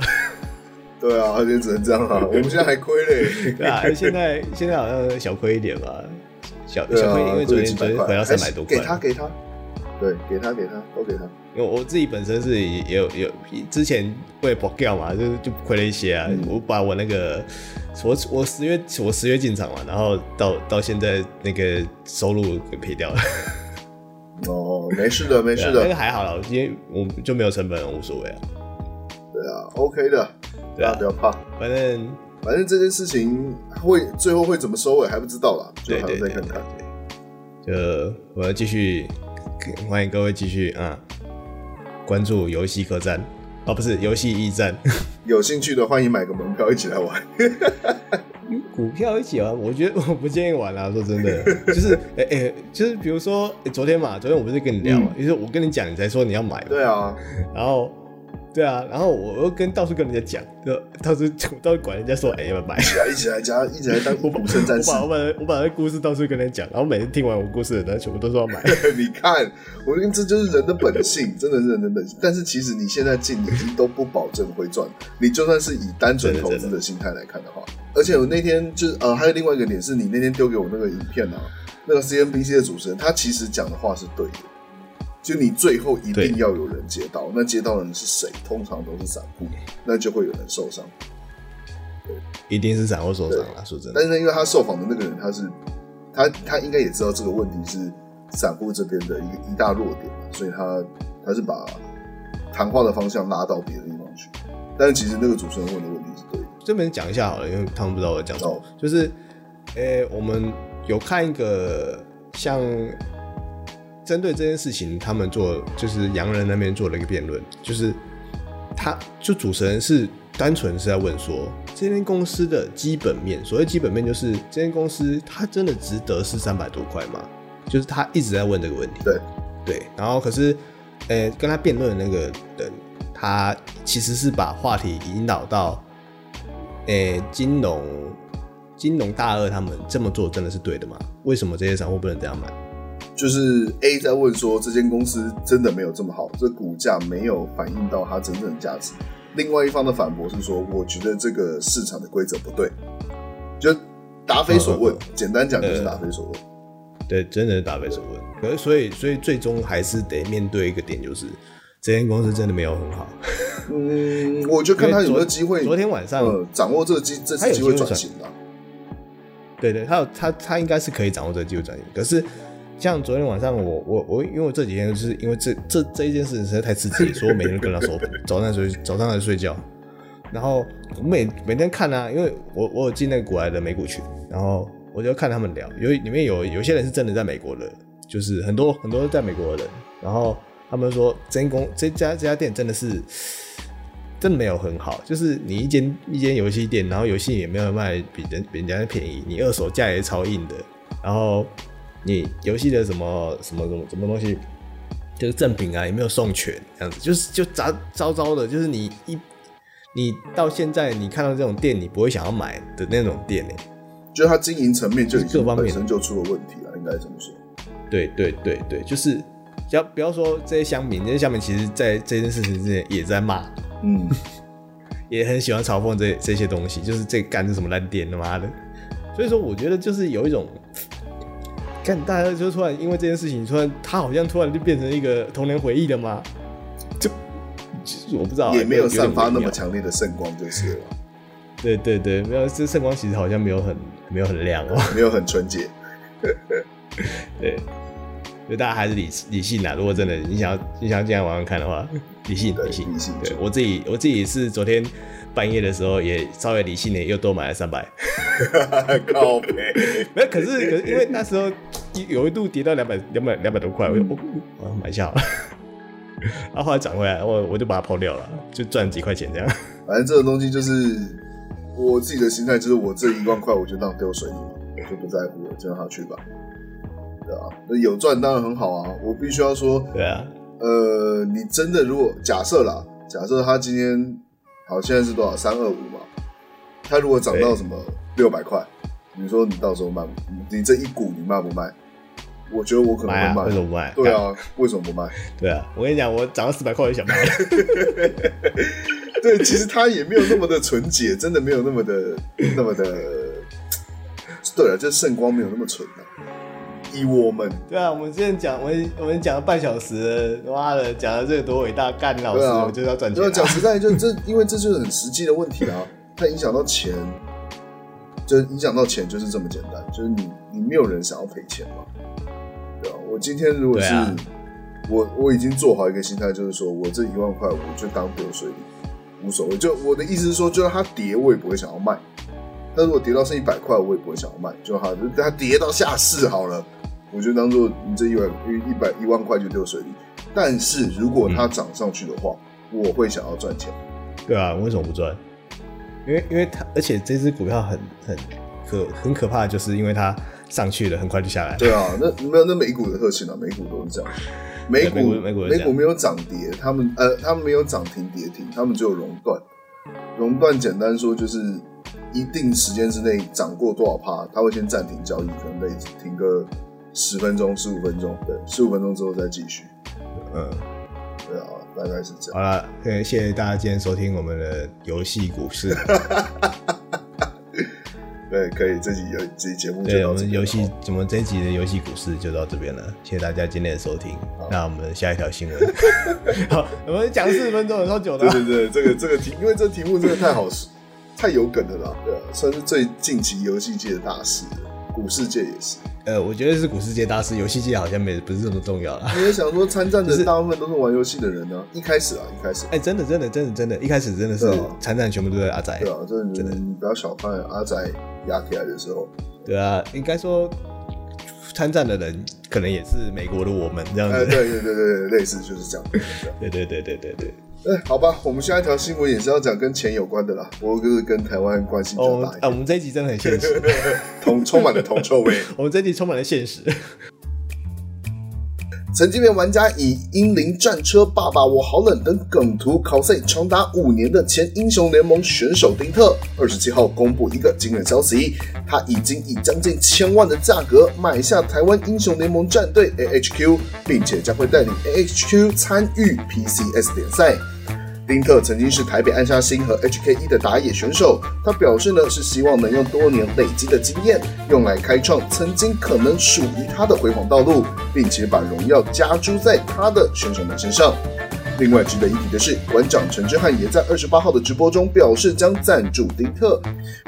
对啊，而且只能这样啊。我们现在还亏嘞。对啊，现在现在好像小亏一点吧，小小亏，因为昨天昨天回到三百多块。给他给他，对，给他给他都给他。因为我自己本身是也有有之前会博掉嘛，就就亏了一些啊。嗯、我把我那个我我十月我十月进场嘛，然后到到现在那个收入给赔掉了。哦，没事的，没事的，那个还好了，因为我就没有成本，无所谓啊。对啊，OK 的，对啊，不要怕，反正反正这件事情会最后会怎么收尾还不知道啦，就还要再看看。对对对对，就我要继续。欢迎各位继续啊、嗯、关注游戏客栈哦，不是游戏驿站。有兴趣的欢迎买个门票一起来玩。股票一起玩，我觉得 我不建议玩啦。说真的，就是哎哎、欸，就是比如说、欸、昨天嘛，昨天我不是跟你聊嘛，就、嗯、是我跟你讲，你才说你要买。对啊，然后。对啊，然后我又跟到处跟人家讲，就到处到处管人家说，哎，要买，一起来，一起来加，一起来当股神战士。我把我把我把那故事到处跟人家讲，然后每次听完我故事的人全部都说要买。你看，我跟这就是人的本性，真的是人的本性。但是其实你现在进，已经都不保证会赚。你就算是以单纯投资的心态来看的话，而且我那天就是呃，还有另外一个点是你那天丢给我那个影片啊，那个 CNBC 的主持人，他其实讲的话是对的。就你最后一定要有人接到，那接到的人是谁？通常都是散户，那就会有人受伤。对，一定是散户受伤了，说真的。但是呢，因为他受访的那个人，他是他他应该也知道这个问题是散户这边的一个一大弱点，所以他他是把谈话的方向拉到别的地方去。但是其实那个主持人问的问题是对的。这边讲一下好了，因为他们不知道我讲什就是，呃、欸，我们有看一个像。针对这件事情，他们做就是洋人那边做了一个辩论，就是他就主持人是单纯是在问说，这间公司的基本面，所谓基本面就是这间公司它真的值得是三百多块吗？就是他一直在问这个问题。对对，然后可是，呃、欸，跟他辩论的那个人，他其实是把话题引导到，呃、欸，金融金融大鳄他们这么做真的是对的吗？为什么这些散户不能这样买？就是 A 在问说，这间公司真的没有这么好，这股价没有反映到它真正的价值。另外一方的反驳是说，我觉得这个市场的规则不对，就答非所问。简单讲就是答非所问。对，真的是答非所问。可是所以所以最终还是得面对一个点，就是这间公司真的没有很好。嗯，我就看他有没有机会。昨天晚上、呃、掌握这个机，这次机会转型了。对对，他有他他应该是可以掌握这个机会转型，可是。像昨天晚上我，我我，因为我这几天就是因为这这这一件事情实在太刺激，所以我每天跟他说，早上睡早上来睡觉，然后我每每天看啊，因为我我有进那个国外的美股群，然后我就看他们聊，有里面有有些人是真的在美国的，就是很多很多在美国的人，然后他们说真公这家这家店真的是真的没有很好，就是你一间一间游戏店，然后游戏也没有卖比人比人家便宜，你二手价也超硬的，然后。你游戏的什么什么什么什么东西，就是赠品啊，也没有送全，这样子就是就杂糟糟的，就是你一你到现在你看到这种店，你不会想要买的那种店呢，就是它经营层面就已经本身就出了问题了，应该这么说。对对对对，就是不要不要说这些乡民，这些乡民其实在这件事情之前也在骂，嗯，也很喜欢嘲讽这这些东西，就是这干是什么烂店他妈的，所以说我觉得就是有一种。看，大家就突然因为这件事情，突然他好像突然就变成一个童年回忆了吗？就，就我不知道，也没有散发那么强烈的圣光，就是了。对对对，没有这圣光，其实好像没有很没有很亮哦，没有很纯洁。对，所以大家还是理理性啦。如果真的你想要你想要这样玩玩看的话，理性理性理性。对我自己我自己是昨天。半夜的时候也稍微理性点，又多买了三百。靠北，没有，可是可是因为那时候有一度跌到两百两百两百多块，我就我我买下了。然 后后来涨回来，我我就把它抛掉了，就赚几块钱这样。反正这种东西就是我自己的心态，就是我这一万块我就当丢水里，我就不在乎了，就让它去吧。对啊，那有赚当然很好啊。我必须要说，对啊，呃，你真的如果假设啦，假设它今天。好，现在是多少？三二五嘛。它如果涨到什么六百块，你说你到时候卖不？你这一股你卖不卖？我觉得我可能会卖。为什么不卖？对啊，为什么不卖？对啊，我跟你讲，我涨到四百块我就想卖。对，其实它也没有那么的纯洁，真的没有那么的那么的。对啊，就是圣光没有那么纯的。以我们对啊，我们之前讲，我们我们讲了半小时，妈的，讲的这个多伟大，干老师，啊、我就要赚钱、啊。讲实在，就这，因为这就是很实际的问题啊，它影响到钱，就影响到钱就是这么简单，就是你你没有人想要赔钱嘛？我今天如果是、啊、我我已经做好一个心态，就是说我这一万块我就当丢水里，无所谓。就我的意思是说，就让它跌，我也不会想要卖。但如果跌到剩一百块，我也不会想要卖，就好，就它跌到下市好了。我就当做你这一万一百一万块就丢水里。但是如果它涨上去的话，嗯、我会想要赚钱。对啊，为什么不赚？因为因为它，而且这只股票很很可很可怕，就是因为它上去了，很快就下来。对啊，那没有那美股的特性啊，美股都是这样。美股美股美股没有涨跌，他们呃他们没有涨停跌停，他们只有熔断。熔断简单说就是一定时间之内涨过多少趴，他会先暂停交易，可能得停个十分钟、十五分钟，对，十五分钟之后再继续。嗯，对啊，大概是这样。好了，谢谢大家今天收听我们的游戏股市。对，可以，这集游这集节目就对，我们游戏怎么这一集的游戏股市就到这边了，谢谢大家今天的收听。那我们下一条新闻，好，我们讲四十分钟有超久的。对对对，这个这个题，因为这个题目真的太好，太有梗了啦，对啊，算是最近期游戏界的大事，股市界也是。呃，我觉得是股市界大事，游戏界好像没不是这么重要了。你也想说参战的大部分都是玩游戏的人呢？一开始啊，一开始，哎，真的真的真的真的，一开始真的是参战全部都在阿宅。对啊，真的真的，你不要小看阿宅压起来的时候。对啊，应该说参战的人可能也是美国的我们这样子。对对对对，类似就是这样。对对对对对对。哎，好吧，我们下一条新闻也是要讲跟钱有关的啦。不过就是跟台湾关系比较大一点。啊，我们这一集真的很现实，同充满了铜臭味。我们这一集充满了现实。曾经被玩家以“英灵战车爸爸我好冷”等梗图 cos，长达五年的前英雄联盟选手丁特，二十七号公布一个惊人消息：他已经以将近千万的价格买下台湾英雄联盟战队 AHQ，并且将会带领 AHQ 参与 PCS 联赛。丁特曾经是台北暗杀星和 HK1 的打野选手，他表示呢是希望能用多年累积的经验，用来开创曾经可能属于他的辉煌道路，并且把荣耀加诸在他的选手们身上。另外值得一提的是，馆长陈之汉也在二十八号的直播中表示将赞助丁特，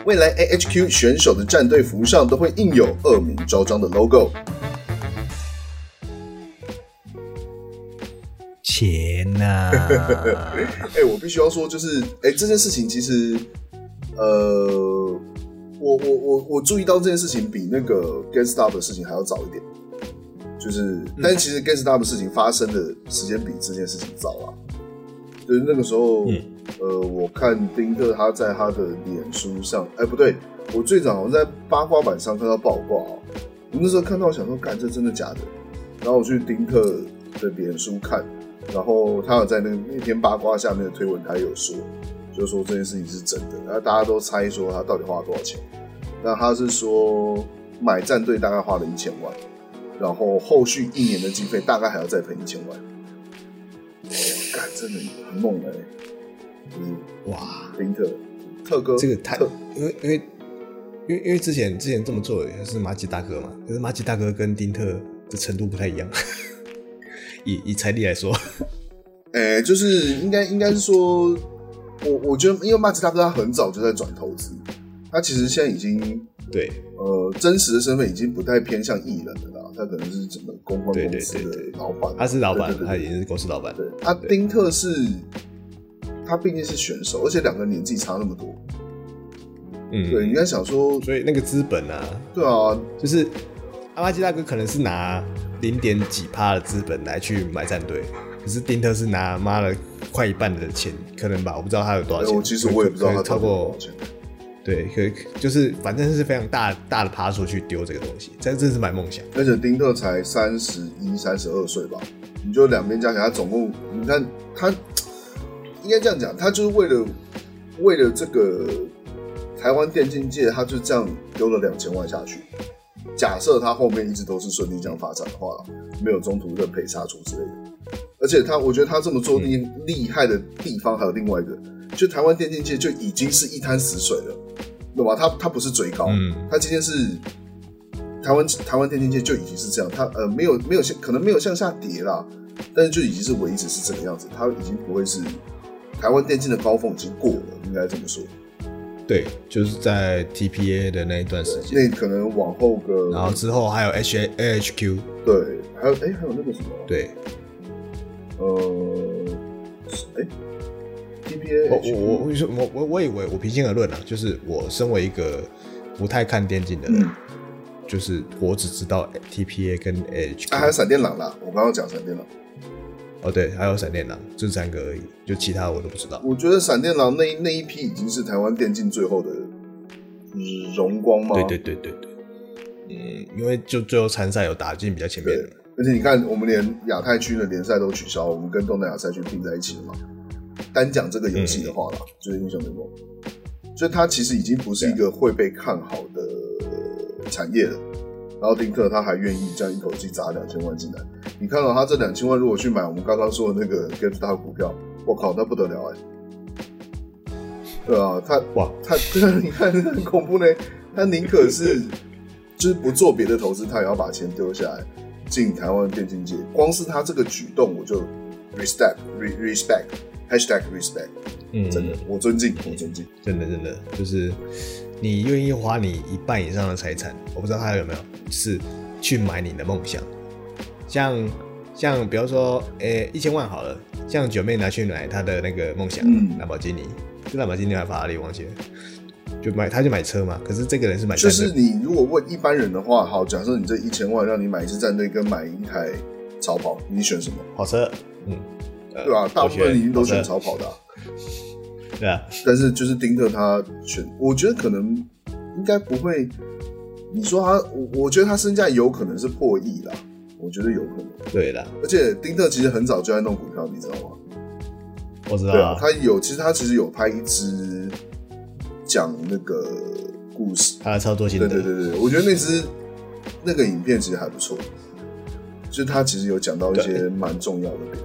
未来 AHQ 选手的战队服上都会印有恶名昭彰的 logo。钱呐！哎、欸，我必须要说，就是哎、欸，这件事情其实，呃，我我我我注意到这件事情比那个 GameStop 的事情还要早一点，就是，嗯、但其实 GameStop 的事情发生的时间比这件事情早啊。就是那个时候，嗯、呃，我看丁特他在他的脸书上，哎、欸，不对，我最早好像在八卦版上看到报挂啊，我那时候看到想说，干，这真的假的？然后我去丁特的脸书看。然后他有在那个那篇八卦下面的推文，他也有说，就说这件事情是真的。然后大家都猜说他到底花了多少钱？那他是说买战队大概花了一千万，然后后续一年的经费大概还要再赔一千万。干，真的很猛哎！嗯，哇，丁特特哥，这个太因为因为因为因为之前之前这么做的是马吉大哥嘛，可是马吉大哥跟丁特的程度不太一样。以以财力来说，哎、欸，就是应该应该是说，我我觉得，因为马吉大哥他很早就在转投资，他其实现在已经对呃真实的身份已经不太偏向艺人了啦，他可能是整个公关公司的老板，他是老板，他已经是公司老板。对，他丁特是，他毕竟是选手，而且两个年纪差那么多，嗯，对，你在想说，所以那个资本啊，对啊，就是阿马吉大哥可能是拿。零点几趴的资本来去买战队，可是丁特是拿妈了快一半的钱，可能吧，我不知道他有多少钱。我其实我也不知道他超过。对，可就是反正是非常大大的趴数去丢这个东西，这真是买梦想。而且丁特才三十一、三十二岁吧，你就两边加起来，他总共你看他应该这样讲，他就是为了为了这个台湾电竞界，他就这样丢了两千万下去。假设他后面一直都是顺利这样发展的话，没有中途任赔杀出之类的，而且他，我觉得他这么做厉厉害的地方还有另外一个，就台湾电竞界就已经是一滩死水了，懂吗？他他不是追高，他今天是台湾台湾电竞界就已经是这样，他呃没有没有向可能没有向下跌啦，但是就已经是维持是这个样子，他已经不会是台湾电竞的高峰已经过了，应该这么说。对，就是在 TPA 的那一段时间，那可能往后个，然后之后还有 H A H Q，对，还有哎，还有那个什么，对，呃，哎，TPA，我我我我我我以为我平心而论啊，就是我身为一个不太看电竞的人，嗯、就是我只知道 TPA 跟 H，啊，还有闪电狼啦，我刚刚讲闪电狼。哦，对，还有闪电狼，就三个而已，就其他我都不知道。我觉得闪电狼那那一批已经是台湾电竞最后的荣光嘛。对对对对对。嗯，因为就最后参赛有打进比较前面的。而且你看，我们连亚太区的联赛都取消，我们跟东南亚赛区并在一起了嘛。单讲这个游戏的话啦，嗯、就是英雄联盟，所以它其实已经不是一个会被看好的产业了。然后丁克他还愿意这样一口气砸两千万进来，你看到他这两千万如果去买我们刚刚说的那个 GameStar 股票，我靠，那不得了哎、欸！对啊，他哇，他 你看很恐怖呢，他宁可是就是不做别的投资，他也要把钱丢下来进台湾电竞界。光是他这个举动，我就 respect respect hashtag respect，嗯，真的，我尊敬，我尊敬，真的真的就是。你愿意花你一半以上的财产，我不知道他有没有，是去买你的梦想。像像比如说，诶、欸，一千万好了，像九妹拿去买她的那个梦想，兰博基尼，是兰博基尼还是法拉利？忘记了，就买他就买车嘛。可是这个人是买车，就是你如果问一般人的话，好，假设你这一千万让你买一支战队跟买一台超跑，你选什么？跑车，嗯，对吧、啊？大部分人已经都选超跑的、啊。对啊，但是就是丁特他选，我觉得可能应该不会。你说他，我我觉得他身价有可能是破亿啦，我觉得有可能。对的，而且丁特其实很早就在弄股票，你知道吗？我知道。对啊，他有，其实他其实有拍一支讲那个故事，他的操作心得。对对对对，我觉得那支那个影片其实还不错，就是他其实有讲到一些蛮重要的点，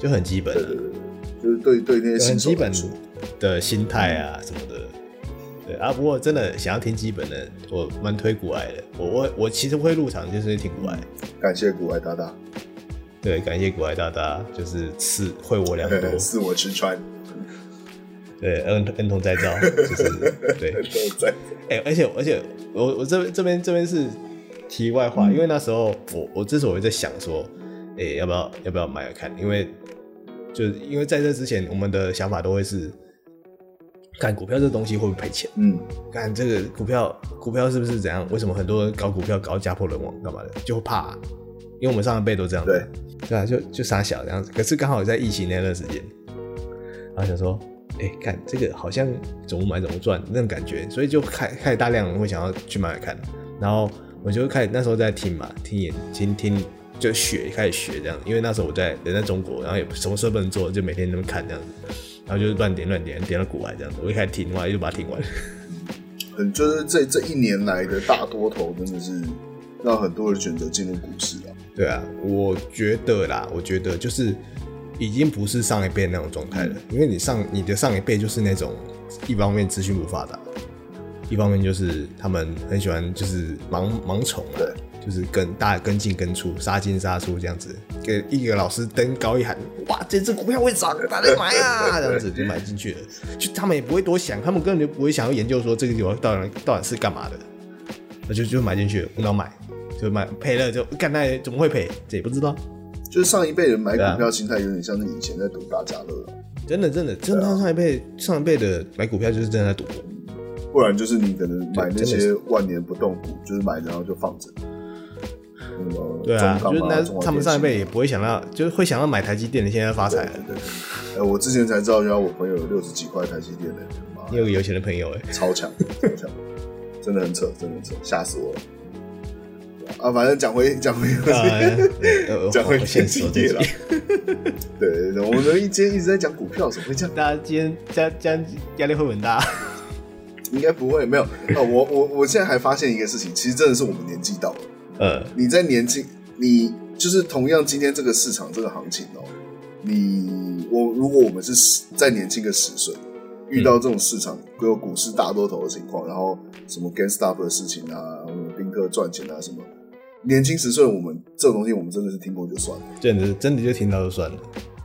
就很基本的。对对对就是对对那些很基本的心态啊什么的，对啊。不过真的想要听基本的，我蛮推股癌的。我我我其实会入场就是听股癌。感谢股癌大大。对，感谢股癌大大，就是赐惠我良多，赐我吃穿。对，恩恩同再造，就是 对。哎、欸，而且而且我我这边这边这边是题外话，嗯、因为那时候我我之所以在想说，哎、欸，要不要要不要买来看，因为。就是因为在这之前，我们的想法都会是，看股票这东西会不会赔钱？嗯，看这个股票，股票是不是怎样？为什么很多人搞股票搞家破人亡干嘛的？就会怕、啊，因为我们上一辈都这样子。对，对啊，就就傻小这样子。可是刚好在疫情那段时间，然后想说，哎、欸，看这个好像怎么买怎么赚那种感觉，所以就开开始大量人会想要去买来看。然后我就开始那时候在听嘛，听演听听。就学开始学这样，因为那时候我在人在中国，然后也什么事不能做，就每天那么看这样子，然后就是乱点乱点点到股癌这样子，我一开始听，完就把它听完。嗯，就是这这一年来的大多头，真的是让很多人选择进入股市啊。对啊，我觉得啦，我觉得就是已经不是上一辈那种状态了，嗯、因为你上你的上一辈就是那种一方面资讯不发达，一方面就是他们很喜欢就是盲盲从啊。对就是跟大家跟进跟出，杀进杀出这样子，给一个老师登高一喊，哇，这只股票会涨，大家买啊，这样子就买进去了。就他们也不会多想，他们根本就不会想要研究说这个地方到底到底是干嘛的，那就就买进去了，无脑买，就买赔了就干，那怎么会赔？这也不知道。就是上一辈人买股票心态有点像是以前在赌大家乐，真的真的，真的上一辈上一辈的买股票就是真的在赌，不然就是你可能买那些万年不动股，就是买然后就放着。对啊，就是那他们上一辈也不会想到，就是会想到买台积电的，现在发财。对对对，我之前才知道，原来我朋友有六十几块台积电的，你有个有钱的朋友哎，超强，超强，真的很扯，真的很扯，吓死我了。啊，反正讲回讲回 讲回现实点了。对对，我们今天一直在讲股票，怎么会这样？大家今天这样这样压力会很大？应该不会，没有。哦，我我我现在还发现一个事情，其实真的是我们年纪到了。呃，你在年轻，你就是同样今天这个市场这个行情哦，你我如果我们是再年轻个十岁，遇到这种市场，会有股市大多头的情况，然后什么 GameStop 的事情啊，丁特赚钱啊什么，年轻十岁我们这种东西我们真的是听过就算了，真的真的就听到就算了。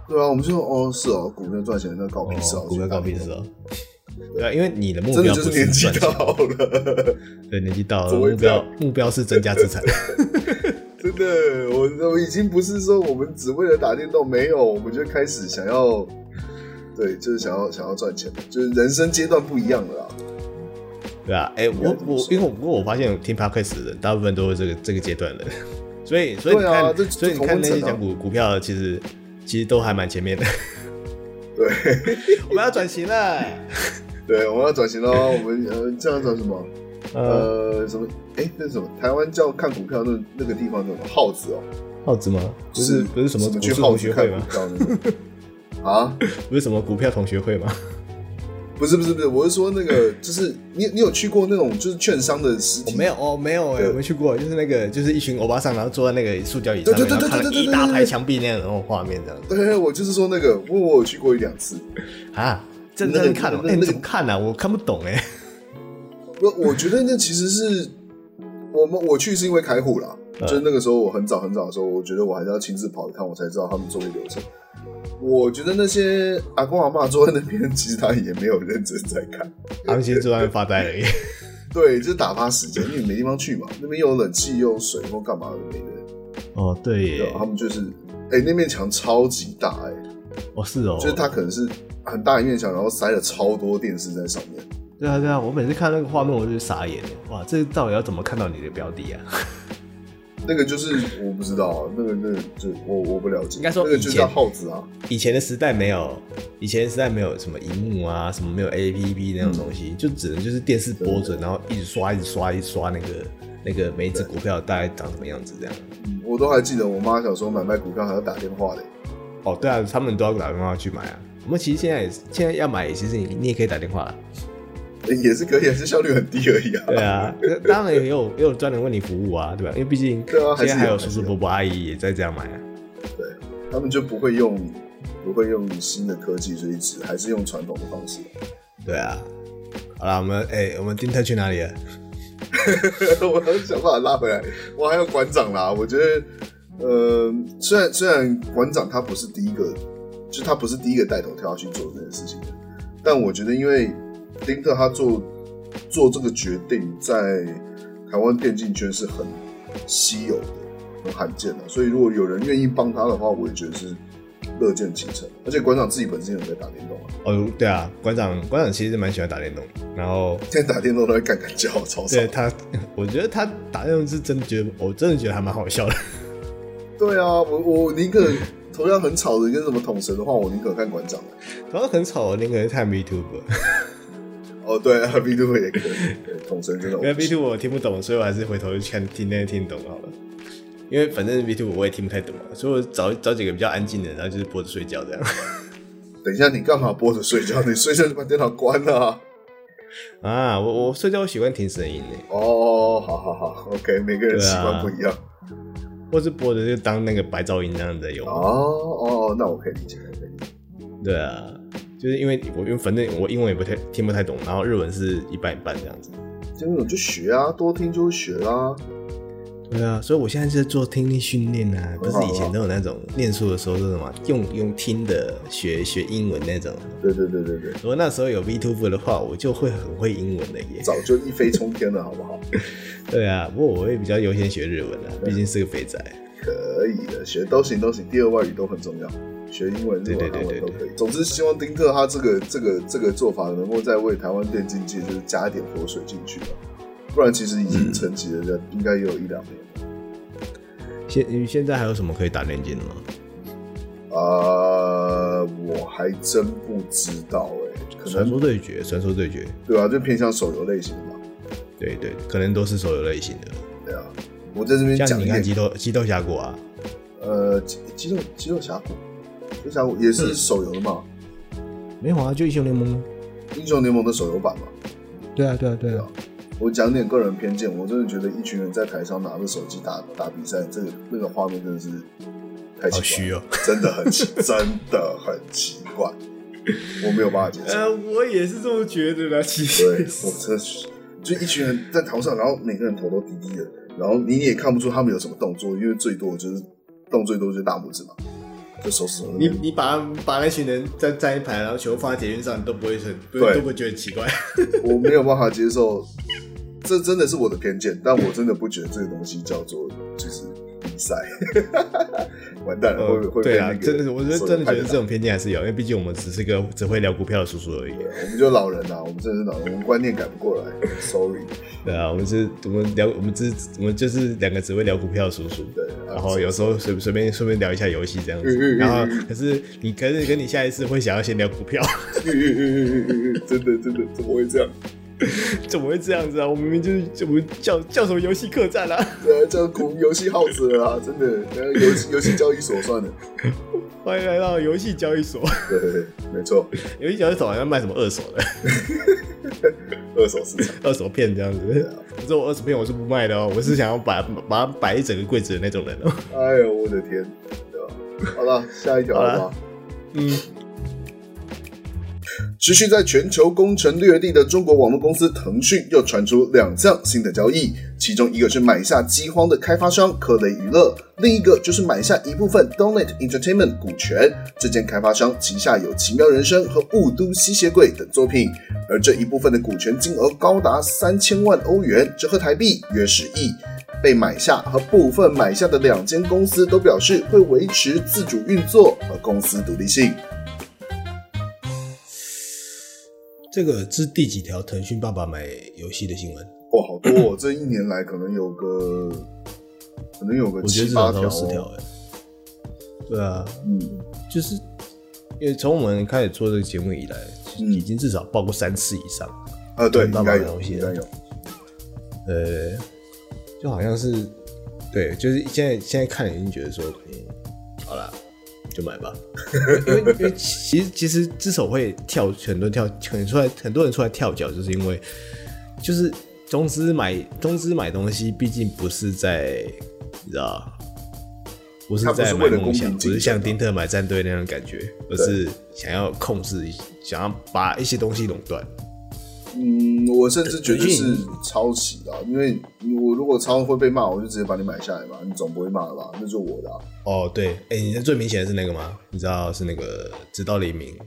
对啊，我们就说哦是哦，股票赚钱那搞屁事啊，股票搞屁事啊。对啊，因为你的目标不是年纪到了，对，年纪到了，目标目标是增加资产。真的，我我已经不是说我们只为了打电动，没有，我们就开始想要，对，就是想要想要赚钱，就是人生阶段不一样了啦。对啊，哎、欸，我我因为我不过我发现听 podcast 的人大部分都是这个这个阶段的，所以所以你看，啊、所以你看那些讲股股票，其实其实都还蛮前面的。对，我们要转型了。对，我们要转型喽。我们呃，这样叫什么？呃，什么？哎、欸，那是什么？台湾叫看股票那那个地方叫什么？耗子哦，耗子吗？不是，不是什么股去同学会吗？啊，不是什么股票同学会吗？不是不是不是，我是说那个，就是你你有去过那种就是券商的实体？我没有哦，没有哎，我没去过，就是那个就是一群欧巴桑，然后坐在那个塑胶椅上面，然后看一大排墙壁那样的那种画面这样。对，我就是说那个，因为我有去过一两次啊，真的看哦，那你怎么看呢？我看不懂哎。不，我觉得那其实是我们我去是因为开户啦，就是那个时候我很早很早的时候，我觉得我还是要亲自跑一趟，我才知道他们作业流程。我觉得那些阿公阿嬷坐在那边，其实他也没有认真在看，他们其实坐在那边发呆而已。对，就是打发时间，因为没地方去嘛，那边又有冷气又有水或干嘛的没的。哦，对耶，他们就是，哎、欸，那面墙超级大，哎，哦是哦，就是他可能是很大一面墙，然后塞了超多电视在上面。对啊对啊，我每次看那个画面，我就傻眼，哇，这到底要怎么看到你的标的啊？那个就是我不知道、啊，那个那个就我我不了解。应该说，那个就叫耗子啊。以前的时代没有，以前的时代没有什么荧幕啊，什么没有 APP 那种东西，嗯、就只能就是电视播着，然后一直刷，一直刷，一直刷那个那个每一只股票大概长什么样子这样。我都还记得我妈小时候买卖股票还要打电话的。哦，对啊，他们都要打电话去买啊。我们其实现在也现在要买，其实你你也可以打电话了。也是可以，也是效率很低而已啊。对啊，当然也有也有专人为你服务啊，对吧？因为毕竟现在还有叔叔伯伯阿姨也在这样买啊。对，他们就不会用不会用新的科技，所以只还是用传统的方式。对啊。好了，我们哎、欸，我们丁特去哪里了？我还想办法拉回来。我还有馆长啦，我觉得，呃，虽然虽然馆长他不是第一个，就他不是第一个带头跳下去做这件事情的，但我觉得因为。丁特他做做这个决定，在台湾电竞圈是很稀有的、很罕见的，所以如果有人愿意帮他的话，我也觉得是乐见其成。而且馆长自己本身也有在打电动啊。哦，对啊，馆长馆长其实蛮喜欢打电动，然后现在打电动都会干干叫，超爽。对他，我觉得他打电动是真的觉得，我真的觉得还蛮好笑的。对啊，我我宁可同样很吵的跟什么统神的话，我宁可看馆长。同样很吵的，宁可看 VTuber。哦，对啊，V Two 也可以，统神真的。因为 V Two 我听不懂，所以我还是回头去看听那听懂好了。因为反正 V Two 我也听不太懂，所以我找找几个比较安静的，然后就是播着睡觉这样。等一下，你干嘛播着睡觉？你睡觉就把电脑关了啊！啊，我我睡觉我喜欢听声音的。哦，好好好，OK，每个人习惯不一样。啊、或是播的就当那个白噪音那样的用。哦哦，那我可以理解，可以理解。对啊。就是因为我因为反正我英文也不太听不太懂，然后日文是一半一半这样子。听不懂就学啊，多听就会学啦。对啊，所以我现在是在做听力训练啊，不是以前都有那种念书的时候是什么用用听的学学英文那种。对对对对对。如果那时候有 VTuber 的话，我就会很会英文的耶。早就一飞冲天了，好不好？对啊，不过我会比较优先学日文啊，毕竟是个肥仔。可以的，学都行都行，第二外语都很重要。学英文、日文、韩文都可以。总之，希望丁特他这个、这个、这个做法能够再为台湾电竞界就是加一点活水进去吧。不然，其实已经沉寂了，嗯、应该也有一两年了。现现在还有什么可以打电竞的吗？啊、呃，我还真不知道哎、欸。可能传说对决，传说对决，对啊，就偏向手游类型的嘛。对对，可能都是手游类型的。对啊，我在这边讲，像你看激斗激斗峡谷啊，呃，激激斗激斗峡谷。就像也是手游的嘛？没有啊，就英雄联盟。英雄联盟的手游版嘛？对啊，对啊，对啊。我讲点个人偏见，我真的觉得一群人在台上拿着手机打打比赛，这个那个画面真的是太奇怪了，哦、真的很奇，真的很奇怪，我没有办法接受。呃，我也是这么觉得的。其实，对，我真的就一群人在台上，然后每个人头都低低的，然后你也看不出他们有什么动作，因为最多就是动最多就是大拇指嘛。就收拾了。你你把把那群人站站一排，然后球放在铁运上，你都不会很都不会觉得很奇怪。我没有办法接受，这真的是我的偏见，但我真的不觉得这个东西叫做就是比赛，完蛋了，会会会对啊，真的是，我觉得真的觉得这种，偏见还是有，因为毕竟我们只是个只会聊股票的叔叔而已。我们就老人啊，我们真的是老人，我们观念改不过来，sorry。对啊，我们是，我们聊，我们只，我们就是两个只会聊股票的叔叔。对，然后有时候随随便顺便聊一下游戏这样子。嗯嗯嗯然后可是你，可是跟你下一次会想要先聊股票，真的真的怎么会这样？怎么会这样子啊？我明明就是怎么叫叫什么游戏客栈啊？对啊，叫苦游戏耗子啊！真的，游戏游戏交易所算了。欢迎来到游戏交易所。对对对，没错，游戏交易所好像卖什么二手的，二手市场。二手片这样子。可是我二手片我是不卖的哦，我是想要把把它摆一整个柜子的那种人哦。哎呦，我的天！好了，下一条了吧？嗯。持续在全球攻城略地的中国网络公司腾讯又传出两项新的交易，其中一个是买下饥荒的开发商科雷娱乐，另一个就是买下一部分 Donut Entertainment 股权。这间开发商旗下有《奇妙人生》和《雾都吸血鬼》等作品，而这一部分的股权金额高达三千万欧元，折合台币约十亿。被买下和部分买下的两间公司都表示会维持自主运作和公司独立性。这个是第几条腾讯爸爸买游戏的新闻？哇，好多、哦！这一年来可能有个，可能有个七八条、哦，十条哎。对啊，嗯，就是因为从我们开始做这个节目以来，嗯、已经至少报过三次以上。啊，对，爸爸买游戏应该有。呃，就好像是，对，就是现在现在看已经觉得说，嗯，好了。就买吧，因为因为 其实其实之所以会跳很多跳很出来很多人出来跳脚，就是因为就是中资买中资买东西，毕竟不是在你知道，不是在买梦想，不是像丁特买战队那样感觉，而是想要控制，想要把一些东西垄断。嗯，我甚至觉得是抄袭的，因为我如果抄会被骂，我就直接把你买下来嘛，你总不会骂了吧？那就我的、啊。哦，对，哎、欸，你的最明显的是那个吗？你知道是那个直到黎明？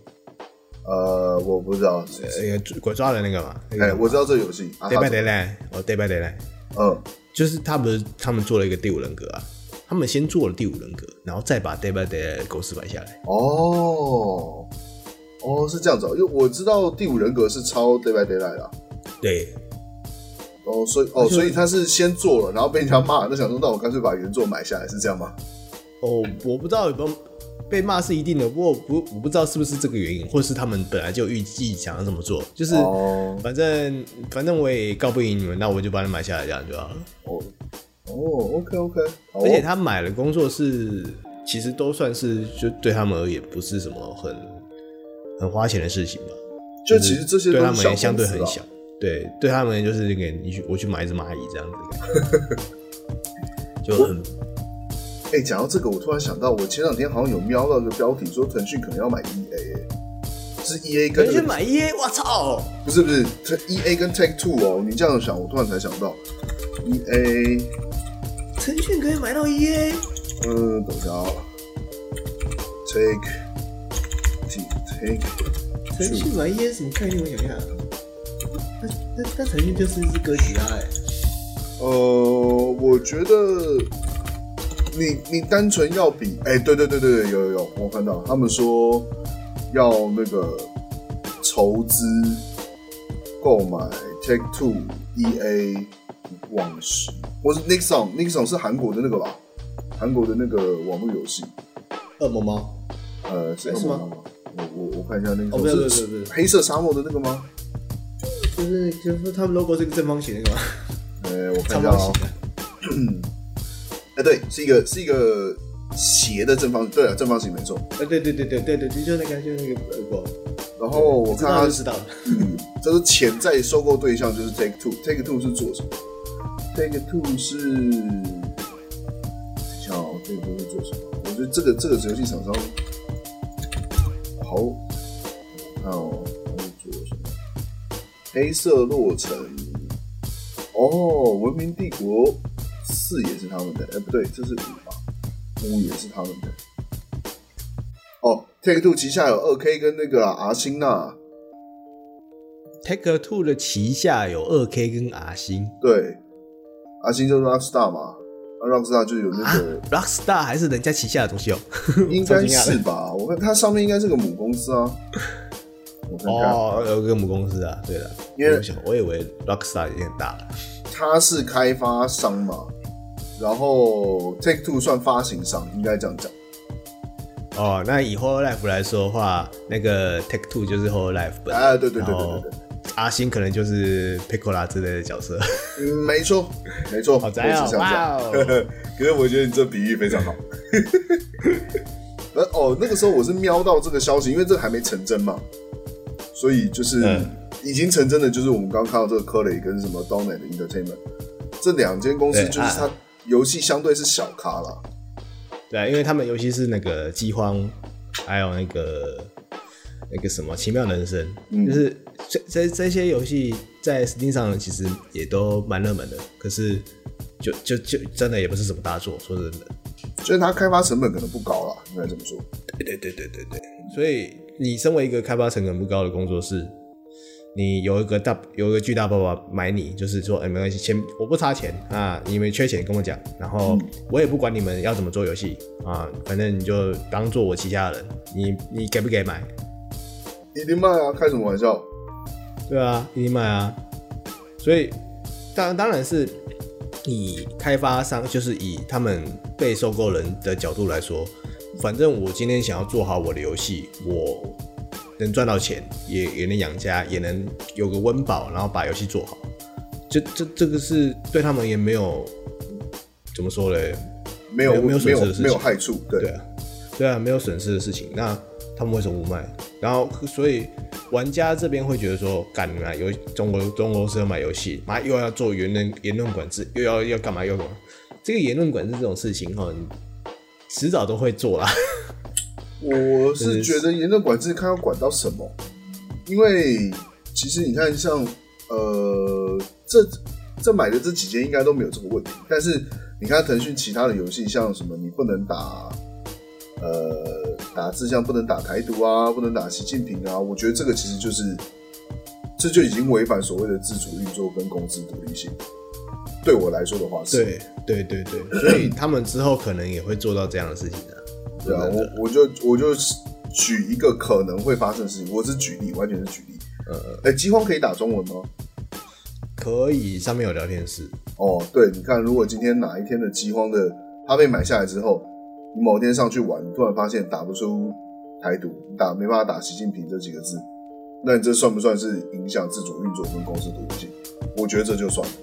呃，我不知道，那个鬼抓人那个嘛？哎、那个，我知道这个游戏。Dead by Daylight，哦，Dead by Daylight，嗯，就是他们他们做了一个第五人格啊，他们先做了第五人格，然后再把 Dead by Daylight 的公司买下来。哦。哦，是这样子哦，因为我知道第五人格是抄 Day by Daylight 的。对。哦，所以哦，所以他是先做了，然后被人家骂，那想说，那我干脆把原作买下来，是这样吗？哦，我不知道有没有被骂是一定的，不过不，我不知道是不是这个原因，或是他们本来就预计想要这么做，就是反正、哦、反正我也告不赢你们，那我就把它买下来，这样就好了。哦哦，OK OK，而且他买了工作室，其实都算是就对他们而言不是什么很。很花钱的事情吧，就其实这些对他们也相对很小，对，对他们就是那个你去我去买一只蚂蚁这样子，就很。哎、欸，讲到这个，我突然想到，我前两天好像有瞄到一个标题，说腾讯可能要买 EA，是 EA 跟腾讯买 EA，我操！不是不是，EA 跟 Take Two 哦，你这样想，我突然才想到，EA，腾讯可以买到 EA，嗯，等一下腾讯买 EA 什么概念？我想想，那那那腾讯就是一只哥吉拉哎。呃，我觉得你你单纯要比哎、欸，对对对对对，有有有，我看到他们说要那个筹资购买 Take Two、EA、网时，或是 Nixon，Nixon 是韩国的那个吧？韩国的那个网络游戏，恶魔猫？呃，是恶魔猫吗？我我我看一下那个，哦，不是不是不是黑色沙漠的那个吗？就是就是他们 logo 是一个正方形那个吗？呃、欸，我看一下啊、喔。哎、欸，对，是一个是一个斜的正方，对啊，正方形没错。哎，对对对对对对，就那个就那个 logo。然后我看他就知道了，嗯，这是潜在收购对象，就是 Take Two，Take Two 是做什么？Take Two 是，想哦，Take Two 是做什么？我觉得这个这个游戏厂商。哦，他是做什么？黑色洛城，哦，文明帝国四也是他们的，哎、欸，不对，这是五吧？五也是他们的。哦，Take Two 旗下有二 K 跟那个阿星呐。Take Two 的旗下有二 K 跟阿星，对，阿星就是 Rockstar 嘛，Rockstar 就有那个、啊、Rockstar 还是人家旗下的东西哦，应该是吧？我看它上面应该是个母公司啊。我看看哦，有个母公司啊，对的，因为我以为 Rockstar 已经很大了。它是开发商嘛，然后 Take Two 算发行商，应该这样讲。哦，那 Whole Life 来说的话，那个 Take Two 就是 Whole Life 本。啊，对对对对对对。阿星可能就是 Pecola 之类的角色。嗯，没错，没错。好赞哦！哇哦！可是我觉得你这比喻非常好。呃哦，那个时候我是瞄到这个消息，因为这个还没成真嘛，所以就是已经成真的，就是我们刚刚看到这个科雷跟什么 Donut Entertainment 这两间公司，就是它游戏相对是小咖啦。对，因为他们尤其是那个饥荒，还有那个那个什么奇妙人生，嗯、就是这这这些游戏在 Steam 上其实也都蛮热门的，可是就就就真的也不是什么大作，说真的，就是它开发成本可能不高了，应该这么说。对对对对对对，所以你身为一个开发成本不高的工作室。你有一个大有一个巨大爸爸买你，就是说，哎、欸，没关系，钱我不差钱啊，你们缺钱跟我讲，然后我也不管你们要怎么做游戏啊，反正你就当做我旗下的人，你你给不给买？一定卖啊，开什么玩笑？对啊，一定卖啊。所以当当然是以开发商，就是以他们被收购人的角度来说，反正我今天想要做好我的游戏，我。能赚到钱，也也能养家，也能有个温饱，然后把游戏做好，这这这个是对他们也没有怎么说嘞，没有没有损失的事情，没有害处，对，对啊，对啊，没有损失的事情，那他们为什么不卖？然后所以玩家这边会觉得说，干嘛游中国中国公司要买游戏，妈又要做言论言论管制，又要要干嘛又干嘛？这个言论管制这种事情哈，迟早都会做啦。我是觉得言论管制看要管到什么，因为其实你看像呃这这买的这几间应该都没有这个问题，但是你看腾讯其他的游戏像什么你不能打呃打字像不能打台独啊，不能打习近平啊，我觉得这个其实就是这就已经违反所谓的自主运作跟公司独立性。对我来说的话是，对对对对，所以他们之后可能也会做到这样的事情的。对啊，我我就我就举一个可能会发生的事情，我是举例，完全是举例。呃，哎，饥荒可以打中文吗？可以，上面有聊天室。哦，对，你看，如果今天哪一天的饥荒的它被买下来之后，你某天上去玩，你突然发现打不出台独，你打没办法打习近平这几个字，那你这算不算是影响自主运作跟公司独立性？我觉得这就算了。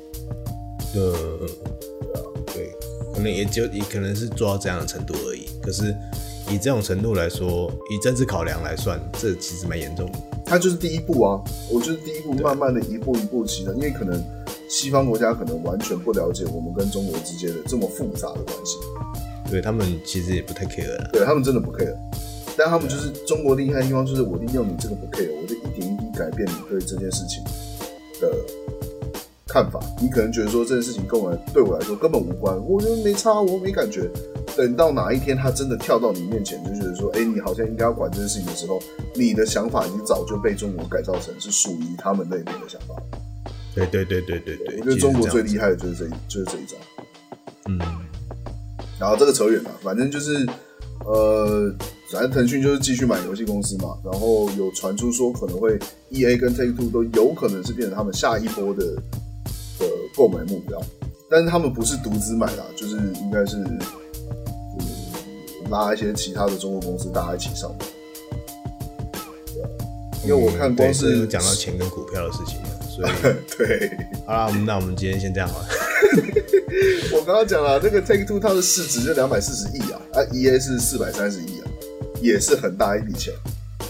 呃，对可能也就也可能是做到这样的程度而已。可是，以这种程度来说，以政治考量来算，这其实蛮严重的。它就是第一步啊，我就是第一步，慢慢的一步一步起的。因为可能西方国家可能完全不了解我们跟中国之间的这么复杂的关系，对他们其实也不太 care 了。对他们真的不 care，但他们就是中国厉害的地方，就是我利用你这个不 care，我就一点一滴改变你对这件事情的看法。你可能觉得说这件事情跟我对我来说根本无关，我觉得没差，我没感觉。等到哪一天他真的跳到你面前，就觉得说，哎、欸，你好像应该要管这件事情的时候，你的想法已经早就被中国改造成是属于他们那边的想法。对对对对对对，我觉得中国最厉害的就是这一，就是这一招。嗯，然后这个扯远了，反正就是，呃，反正腾讯就是继续买游戏公司嘛，然后有传出说可能会 E A 跟 Take Two 都有可能是变成他们下一波的的购买目标，但是他们不是独资买啦，就是应该是。拉一些其他的中国公司，大家一起上。因为我看光是讲到钱跟股票的事情了，所以 对。好啦，那我们今天先这样好了。我刚刚讲了，这个 Take Two 它的市值就两百四十亿啊，啊 EA 是四百三十亿啊，也是很大一笔钱。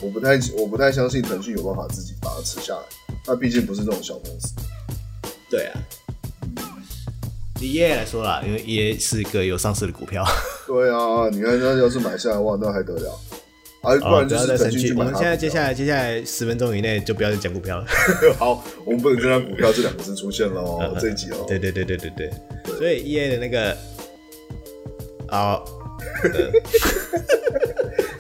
我不太我不太相信腾讯有办法自己把它吃下来，它毕竟不是这种小公司。对啊。以 EA 来说啦，因为 EA 是一个有上市的股票。对啊，你看他要是买下来，哇，那还得了？啊，不然就是腾讯。我们现在接下来接下来十分钟以内就不要再讲股票了。好，我们不能就让股票这两个字出现了哦，这一集哦。对对对对对对。所以 EA 的那个，好，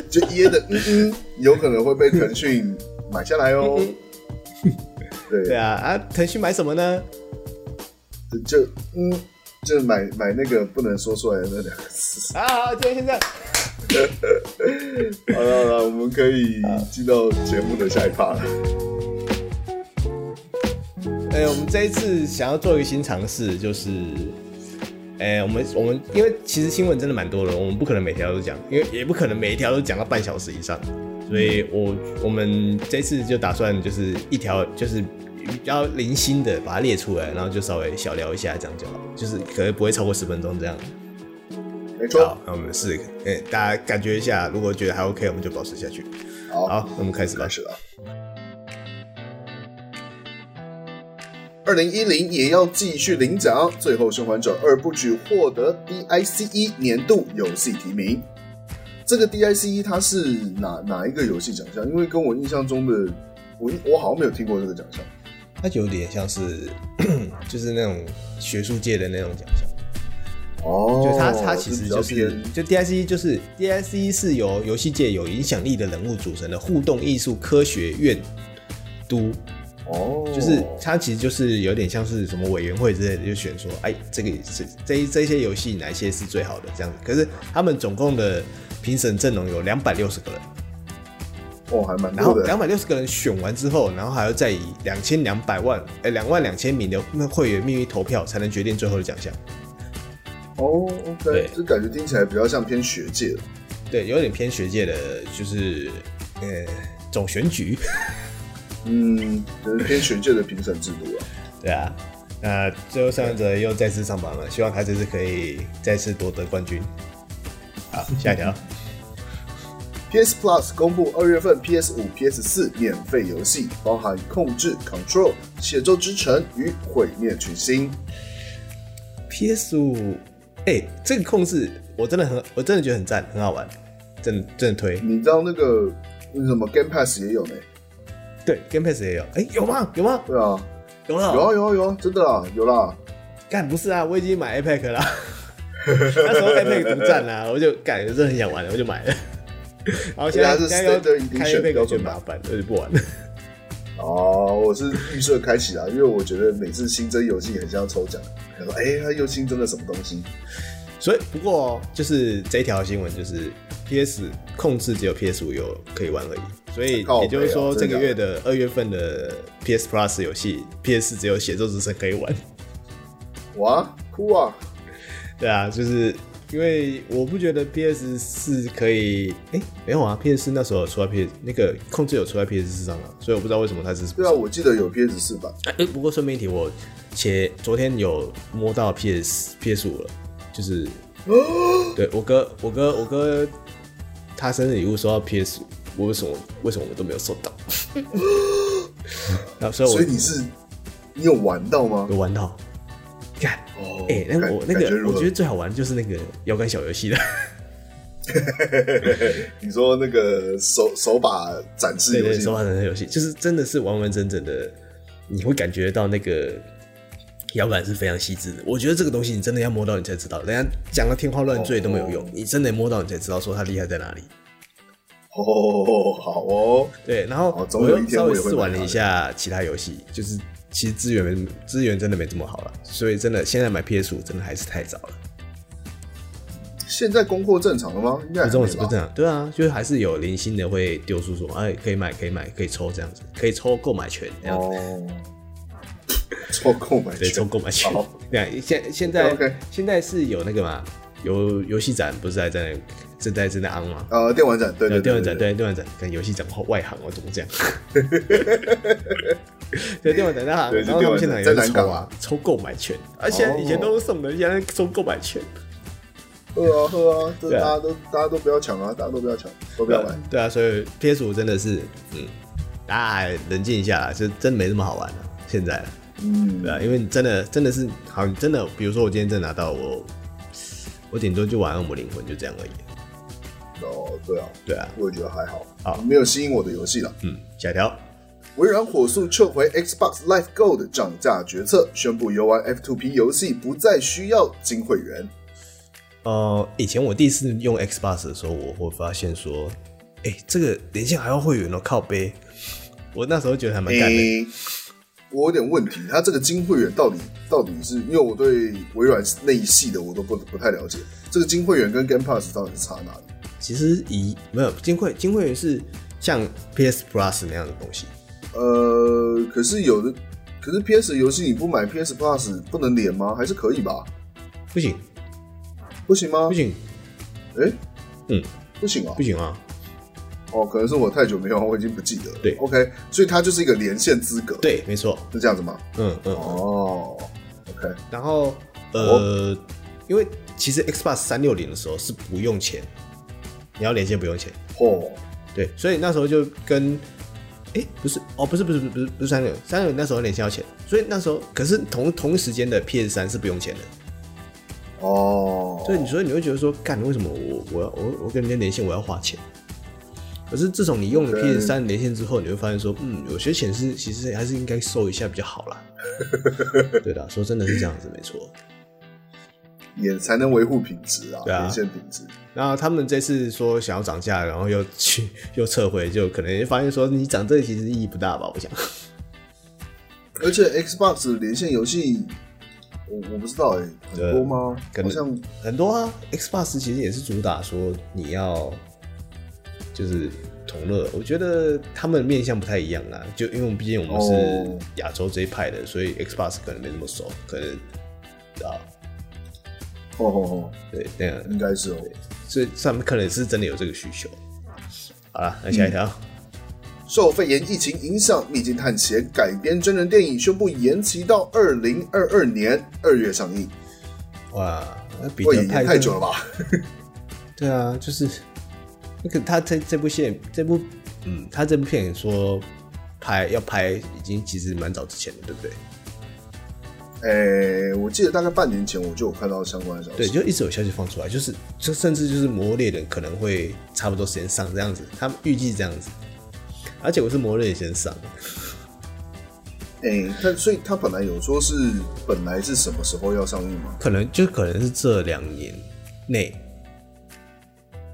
就 EA 的嗯嗯，有可能会被腾讯买下来哦。对对啊啊，腾讯买什么呢？就嗯就是买买那个不能说出来的那两个字。啊，好，今天先这样。好了好了，我们可以进到节目的下一趴了。哎、欸，我们这一次想要做一个新尝试，就是，哎、欸，我们我们因为其实新闻真的蛮多的，我们不可能每条都讲，因为也不可能每一条都讲到半小时以上，所以我我们这次就打算就是一条就是比较零星的把它列出来，然后就稍微小聊一下这样就好，就是可能不会超过十分钟这样。没错，好，那我们试，哎、欸，大家感觉一下，如果觉得还 OK，我们就保持下去。好，好，那我们开始吧。开始了。二零一零也要继续领奖，《最后生还者二》不只获得 DICE 年度游戏提名。这个 DICE 它是哪哪一个游戏奖项？因为跟我印象中的，我我好像没有听过这个奖项。它有点像是，就是那种学术界的那种奖项。哦，就它它其实就是，就 DICE 就是 DICE 是由游戏界有影响力的人物组成的互动艺术科学院都。哦，就是它其实就是有点像是什么委员会之类的，就选说，哎，这个这这这些游戏哪一些是最好的这样子。可是他们总共的评审阵容有两百六十个人，哦，还蛮多的。然后两百六十个人选完之后，然后还要再以两千两百万，哎，两万两千名的会员秘密投票才能决定最后的奖项。哦，OK，这感觉听起来比较像偏学界的。对，有点偏学界的，就是呃总选举。嗯，就是偏学界的评审制度啊。对啊，那最后生还者又再次上榜了，希望他这次可以再次夺得冠军。好，下一条。PS Plus 公布二月份 PS 五、PS 四免费游戏，包含《控制 Control》、《血咒之城》与《毁灭群星》。PS 五，哎，这个控制我真的很，我真的觉得很赞，很好玩，真的真的推。你知道那个那什么 Game Pass 也有呢？对，Game Pass 也有，哎、欸，有吗？有吗？对啊，有了，有啊，有啊，有啊，真的啊，有啦。干不是啊，我已经买 Epic 了，那时候 Epic 独占啊，我就感觉，真的很想玩，我就买了。然后现在现在要开 Epic 有点麻烦，我就不玩了。哦，我是预设开启啦，因为我觉得每次新增游戏很像抽奖，他说，哎、欸，他又新增了什么东西？所以不过就是这一条新闻就是 PS 控制只有 PS 五有可以玩而已。所以也就是说，这个月的二月份的 PS Plus 游戏，PS 只有《血咒之声》可以玩。哇，酷啊！对啊，就是因为我不觉得 PS 四可以，哎、欸，没有啊，PS 四那时候有出来 PS 那个控制有出来 PS 四上啊，所以我不知道为什么它是。对啊，我记得有 PS 四版。哎、欸，不过顺便一提，我前昨天有摸到 PS PS 五了，就是，对我哥，我哥，我哥，他生日礼物收到 PS 五。我为什么为什么我都没有收到？然后所以我，所以你是你有玩到吗？有玩到，看哦，哎、欸，那个我那个我觉得最好玩就是那个摇杆小游戏了。你说那个手手把展示游戏，手把展示游戏，就是真的是完完整整的，你会感觉到那个摇杆是非常细致的。我觉得这个东西你真的要摸到你才知道，人家讲的天花乱坠都没有用，哦、你真的摸到你才知道说它厉害在哪里。哦，好哦，对，然后我又稍微试玩了一下其他游戏，就是其实资源没资源真的没这么好了，所以真的现在买 PS 五真的还是太早了。现在供货正常了吗？应该不正常，对啊，就是还是有零星的会丢出说，哎，可以买，可以买，可以抽这样子，可以抽购买权这样子。哦，抽购买权，对，抽购买权。对，现现在 okay. 现在是有那个嘛，有游戏展不是还在那。正在正在昂嘛？呃，电玩展，对对，电玩展，对电玩展，跟游戏展后外行，我怎么这样？对电玩展那行，然后他们现场也在抽啊，抽购买券，而且以前都是送的，现在抽购买券。喝啊喝啊，这大家都大家都不要抢啊，大家都不要抢，都不要玩。对啊，所以 PS 五真的是，嗯，大家冷静一下，就真没这么好玩了。现在，嗯，对啊，因为你真的真的是好，真的，比如说我今天真的拿到我，我顶多就玩《恶魔灵魂》就这样而已。哦，对啊，对啊，我也觉得还好，啊，没有吸引我的游戏了。嗯，下一条，微软火速撤回 Xbox Live Gold 涨价决策，宣布游玩 F2P 游戏不再需要金会员。呃，以前我第一次用 Xbox 的时候，我会发现说，哎、欸，这个连线还要会员哦，靠背。我那时候觉得还蛮干的。我有点问题，他这个金会员到底到底是因为我对微软那一系的我都不不太了解，这个金会员跟 Game Pass 到底是差哪里？其实以没有金会金会员是像 PS Plus 那样的东西。呃，可是有的，可是 PS 游戏你不买 PS Plus 不能连吗？还是可以吧？不行，不行吗？不行。哎、欸，嗯，不行啊，不行啊。哦，可能是我太久没有，我已经不记得了。对，OK，所以它就是一个连线资格。对，没错，是这样子吗？嗯嗯。哦，OK。然后呃、哦，因为其实 Xbox 三六零的时候是不用钱，你要连线不用钱。哦，对，所以那时候就跟。哎、欸，不是哦，不是不是不是不是三六三六那时候连线要钱，所以那时候可是同同一时间的 PS 三是不用钱的。哦，所以你所以你会觉得说，干为什么我我要我我跟人家连线我要花钱？可是自从你用了 PS 三连线之后，你会发现说，嗯，有些钱是其实还是应该收一下比较好啦。对的，说真的是这样子，没错。也才能维护品质啊，连线品质。然后他们这次说想要涨价，然后又去 又撤回，就可能发现说你涨这其实意义不大吧？我想。而且 Xbox 连线游戏，我我不知道哎、欸，很多吗？好像很多啊。Xbox 其实也是主打说你要就是同乐，我觉得他们面向不太一样啊。就因为我们毕竟我们是亚洲这一派的，哦、所以 Xbox 可能没那么熟，可能啊。哦哦哦，对，那样应该是哦。所以上面可能是真的有这个需求。好了，那下一条、嗯。受肺炎疫情影响，《秘境探险》改编真人电影宣布延期到二零二二年二月上映。哇，那比得太太久了吧？对啊，就是那个他这这部戏，这部嗯，他这部片说拍要拍，已经其实蛮早之前的，对不对？诶、欸，我记得大概半年前我就有看到相关的消息，对，就一直有消息放出来，就是就甚至就是《魔猎人》可能会差不多时间上这样子，他们预计这样子，而且我是《魔猎人》先上，哎、欸，他所以他本来有说是本来是什么时候要上映吗？可能就可能是这两年内，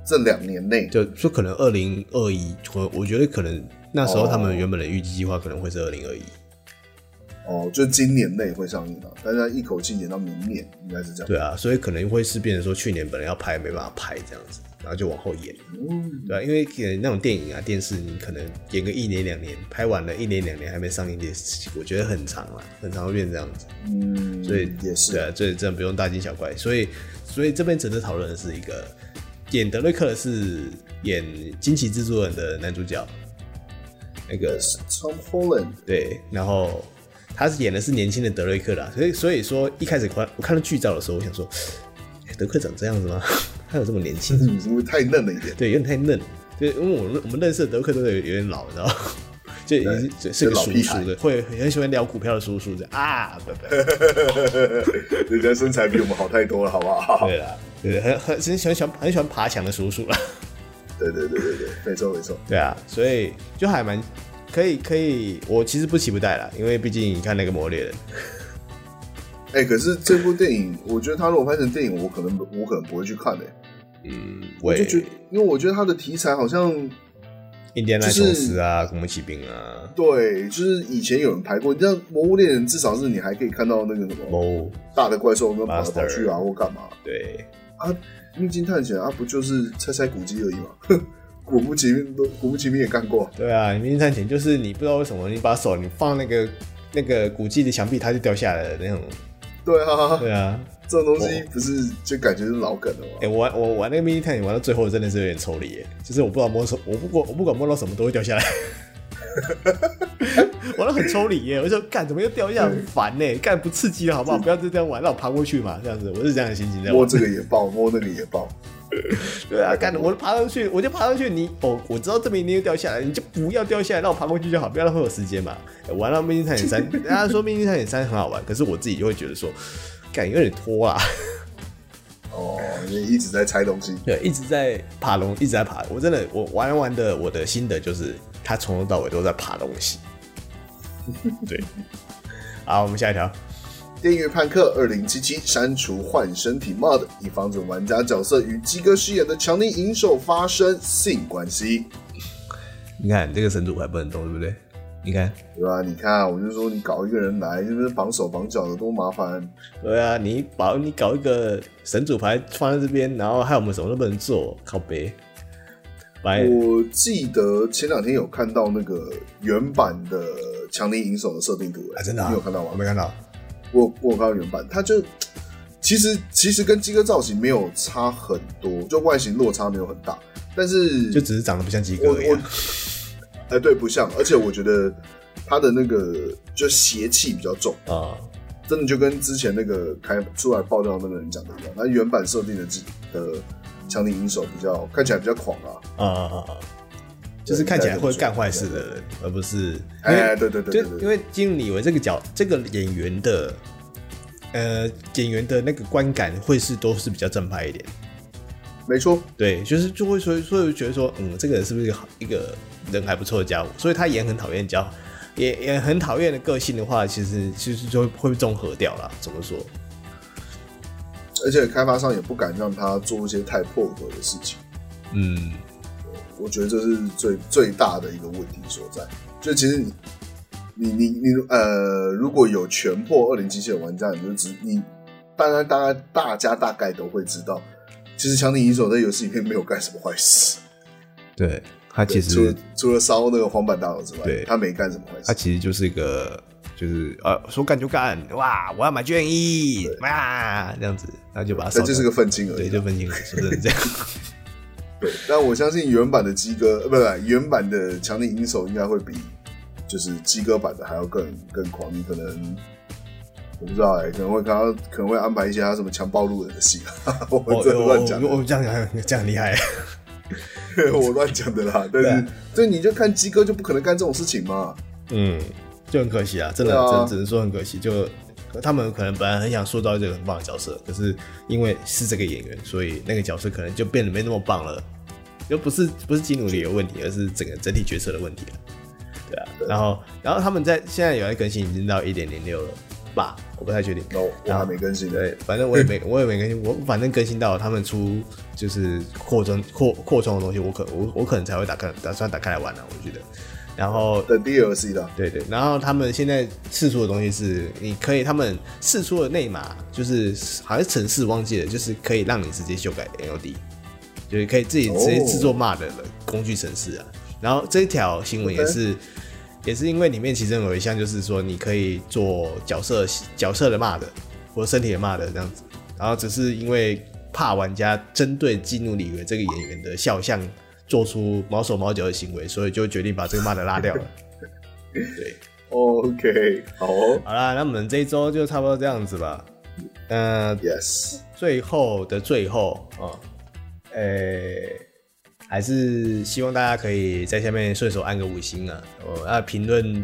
这两年内就说可能二零二一，我我觉得可能那时候他们原本的预计计划可能会是二零二一。哦，就今年内会上映了，但是一口气演到明年，应该是这样。对啊，所以可能会是变成说，去年本来要拍没办法拍这样子，然后就往后延。嗯，对啊，因为那种电影啊、电视，你可能演个一年两年，拍完了一年两年还没上映的事情，我觉得很长了，很长会变这样子。嗯，所以也是。对啊，这样不用大惊小怪。所以，所以这边值得讨论的是一个演德瑞克是演惊奇蜘蛛人的男主角，那个 Tom Holland。对，然后。他是演的是年轻的德瑞克啦，所以所以说一开始看我看到剧照的时候，我想说，德克长这样子吗？他有这么年轻？是不是太嫩了一点？对，有点太嫩。就因为我们我们认识的德克都有有点老，你知道吗？就已经是是个叔叔的，会很喜欢聊股票的叔叔这样啊，不不，人家身材比我们好太多了，好不好？对啦，对，很很很喜欢喜欢很喜欢爬墙的叔叔啦。对对对对对，没错没错。对啊，所以就还蛮。可以可以，我其实不期不待啦，因为毕竟你看那个魔猎人。哎、欸，可是这部电影，我觉得他如果拍成电影，我可能我可能不会去看的、欸。嗯，我就觉得，因为我觉得他的题材好像，印第安纳琼斯啊，恐怖骑兵啊，对，就是以前有人拍过。你像魔物猎人，至少是你还可以看到那个什么大的怪兽跟跑来跑去啊，或干嘛。对啊，秘境探险啊，不就是猜猜古迹而已嘛。古墓奇兵都，古墓奇兵也干过。对啊，迷你探险就是你不知道为什么，你把手你放那个那个古迹的墙壁，它就掉下来了那种。对啊，对啊，这种东西不是就感觉是老梗了吗？哎、欸，我玩我玩那个迷你探险玩到最后真的是有点抽离，就是我不知道摸什么，我不管我不管摸到什么都会掉下来。玩的很抽离耶，我就说干怎么又掉下来，很烦呢，干不刺激了好不好？不要就这样玩，让我爬过去嘛，这样子，我是这样的心情在玩。摸这个也爆，摸那个也爆。对啊，干的，我爬上去，我就爬上去。你哦，我知道这边一定会掉下来，你就不要掉下来，让我爬过去就好，不要浪费我时间嘛。玩到《命运探险三》，大家说《命运探险三》很好玩，可是我自己就会觉得说，干有点拖啊。哦，你一直在拆东西，对，一直在爬龙，一直在爬。我真的，我玩玩的，我的心得就是，他从头到尾都在爬东西。对，好，我们下一条。电驭叛客二零七七删除换身体 mod，以防止玩家角色与鸡哥饰演的强力银手发生性关系。你看这个神主牌不能动，对不对？你看，对吧？你看，我就说你搞一个人来，就是绑手绑脚的，多麻烦。对啊，你把你搞一个神主牌放在这边，然后害我们什么都不能做，靠北。我记得前两天有看到那个原版的强尼银手的设定图，啊，真的、啊？你有看到吗？我没看到。我我有看到原版，它就其实其实跟鸡哥造型没有差很多，就外形落差没有很大，但是就只是长得不像鸡哥而已。哎、欸，对，不像，而且我觉得他的那个就邪气比较重啊，真的就跟之前那个开出来爆料那个人讲的一样，那原版设定的自的强力银手比较看起来比较狂啊，啊啊啊啊，就是看起来会干坏事的人，而不是哎、欸，对对对，就因为基努李维这个角这个演员的呃演员的那个观感会是都是比较正派一点。没错，对，就是就会所以所以觉得说，嗯，这个人是不是一个好一个人还不错的家伙？所以他也很讨厌交，也也很讨厌的个性的话，其实其实就会综合掉了。怎么说？而且开发商也不敢让他做一些太破格的事情。嗯，我觉得这是最最大的一个问题所在。就其实你你你你呃，如果有全破二零机器的玩家，你就知你当然当然大家大概都会知道。其实强尼银手在游戏里面没有干什么坏事，对他其实除了除了烧那个黄板大佬之外，对他没干什么坏事。他其实就是一个，就是啊，说干就干，哇，我要买卷一，哇，这样子，那就把它烧。这就是个愤青而已，对，就愤青，是不是这样？对，但我相信原版的鸡哥，呃，不是原版的强力银手应该会比就是鸡哥版的还要更更狂，你可能。我不知道哎、欸，可能会看到，可能会安排一些他什么强暴路人的戏，我这乱讲。我这样讲，这样厉害，我乱讲的啦。但是，所以你就看鸡哥就不可能干这种事情嘛。嗯，就很可惜啊，真的，啊、真只能说很可惜。就他们可能本来很想塑造一个很棒的角色，可是因为是这个演员，所以那个角色可能就变得没那么棒了。又不是不是基努里有问题，而是整个整体角色的问题了。对啊，然后然后他们在现在有在更新，已经到一点零六了。吧，我不太确定。No, 我还没更新。对，反正我也没，我也没更新。我反正更新到他们出就是扩充扩扩充的东西，我可我我可能才会打开，打算打开来玩啊。我觉得。然后的 DLC 的。对对。然后他们现在试出的东西是，你可以他们试出的内码，就是好像是程式忘记了，就是可以让你直接修改 LD，就是可以自己直接制作 mod 的工具城市啊。然后这一条新闻也是。也是因为里面其中有一项，就是说你可以做角色角色的骂的或者身体的骂的这样子，然后只是因为怕玩家针对基努里维这个演员的肖像做出毛手毛脚的行为，所以就决定把这个 mod 拉掉了。对，OK，好哦，好啦，那我们这一周就差不多这样子吧。嗯、呃，Yes，最后的最后啊，诶、欸。还是希望大家可以在下面顺手按个五星啊！哦，那评论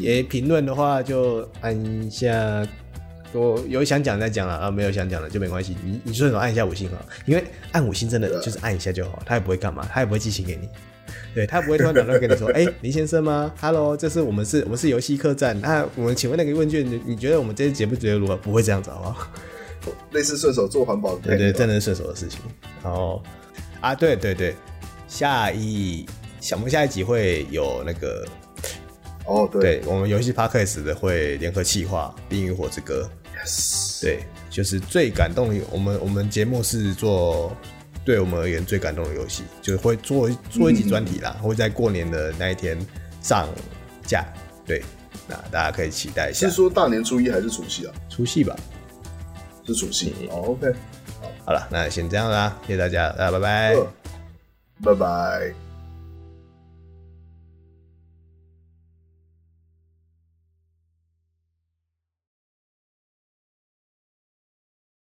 也评论的话就按一下。我有想讲再讲了啊，没有想讲的就没关系。你你顺手按一下五星啊，因为按五星真的就是按一下就好，他也不会干嘛，他也不会寄信给你。对，他不会突然打电话跟你说：“ 哎、欸，林先生吗？Hello，这是我们是我们是游戏客栈。那我们请问那个问卷，你你觉得我们这些节目觉得如何？不会这样子好不好？类似顺手做环保的，对，对对，真的是顺手的事情。然后啊，对对对。下一想不下一集会有那个哦，对，对我们游戏 Podcast 的会联合企划《冰与火之歌》。Yes，对，就是最感动的。我们我们节目是做对我们而言最感动的游戏，就会做做一集专题啦，嗯，会在过年的那一天上架。对，那大家可以期待一下。是说大年初一还是除夕啊？除夕吧，是除夕。哦，OK，好，好了，那先这样啦，谢谢大家，大家拜拜。拜拜。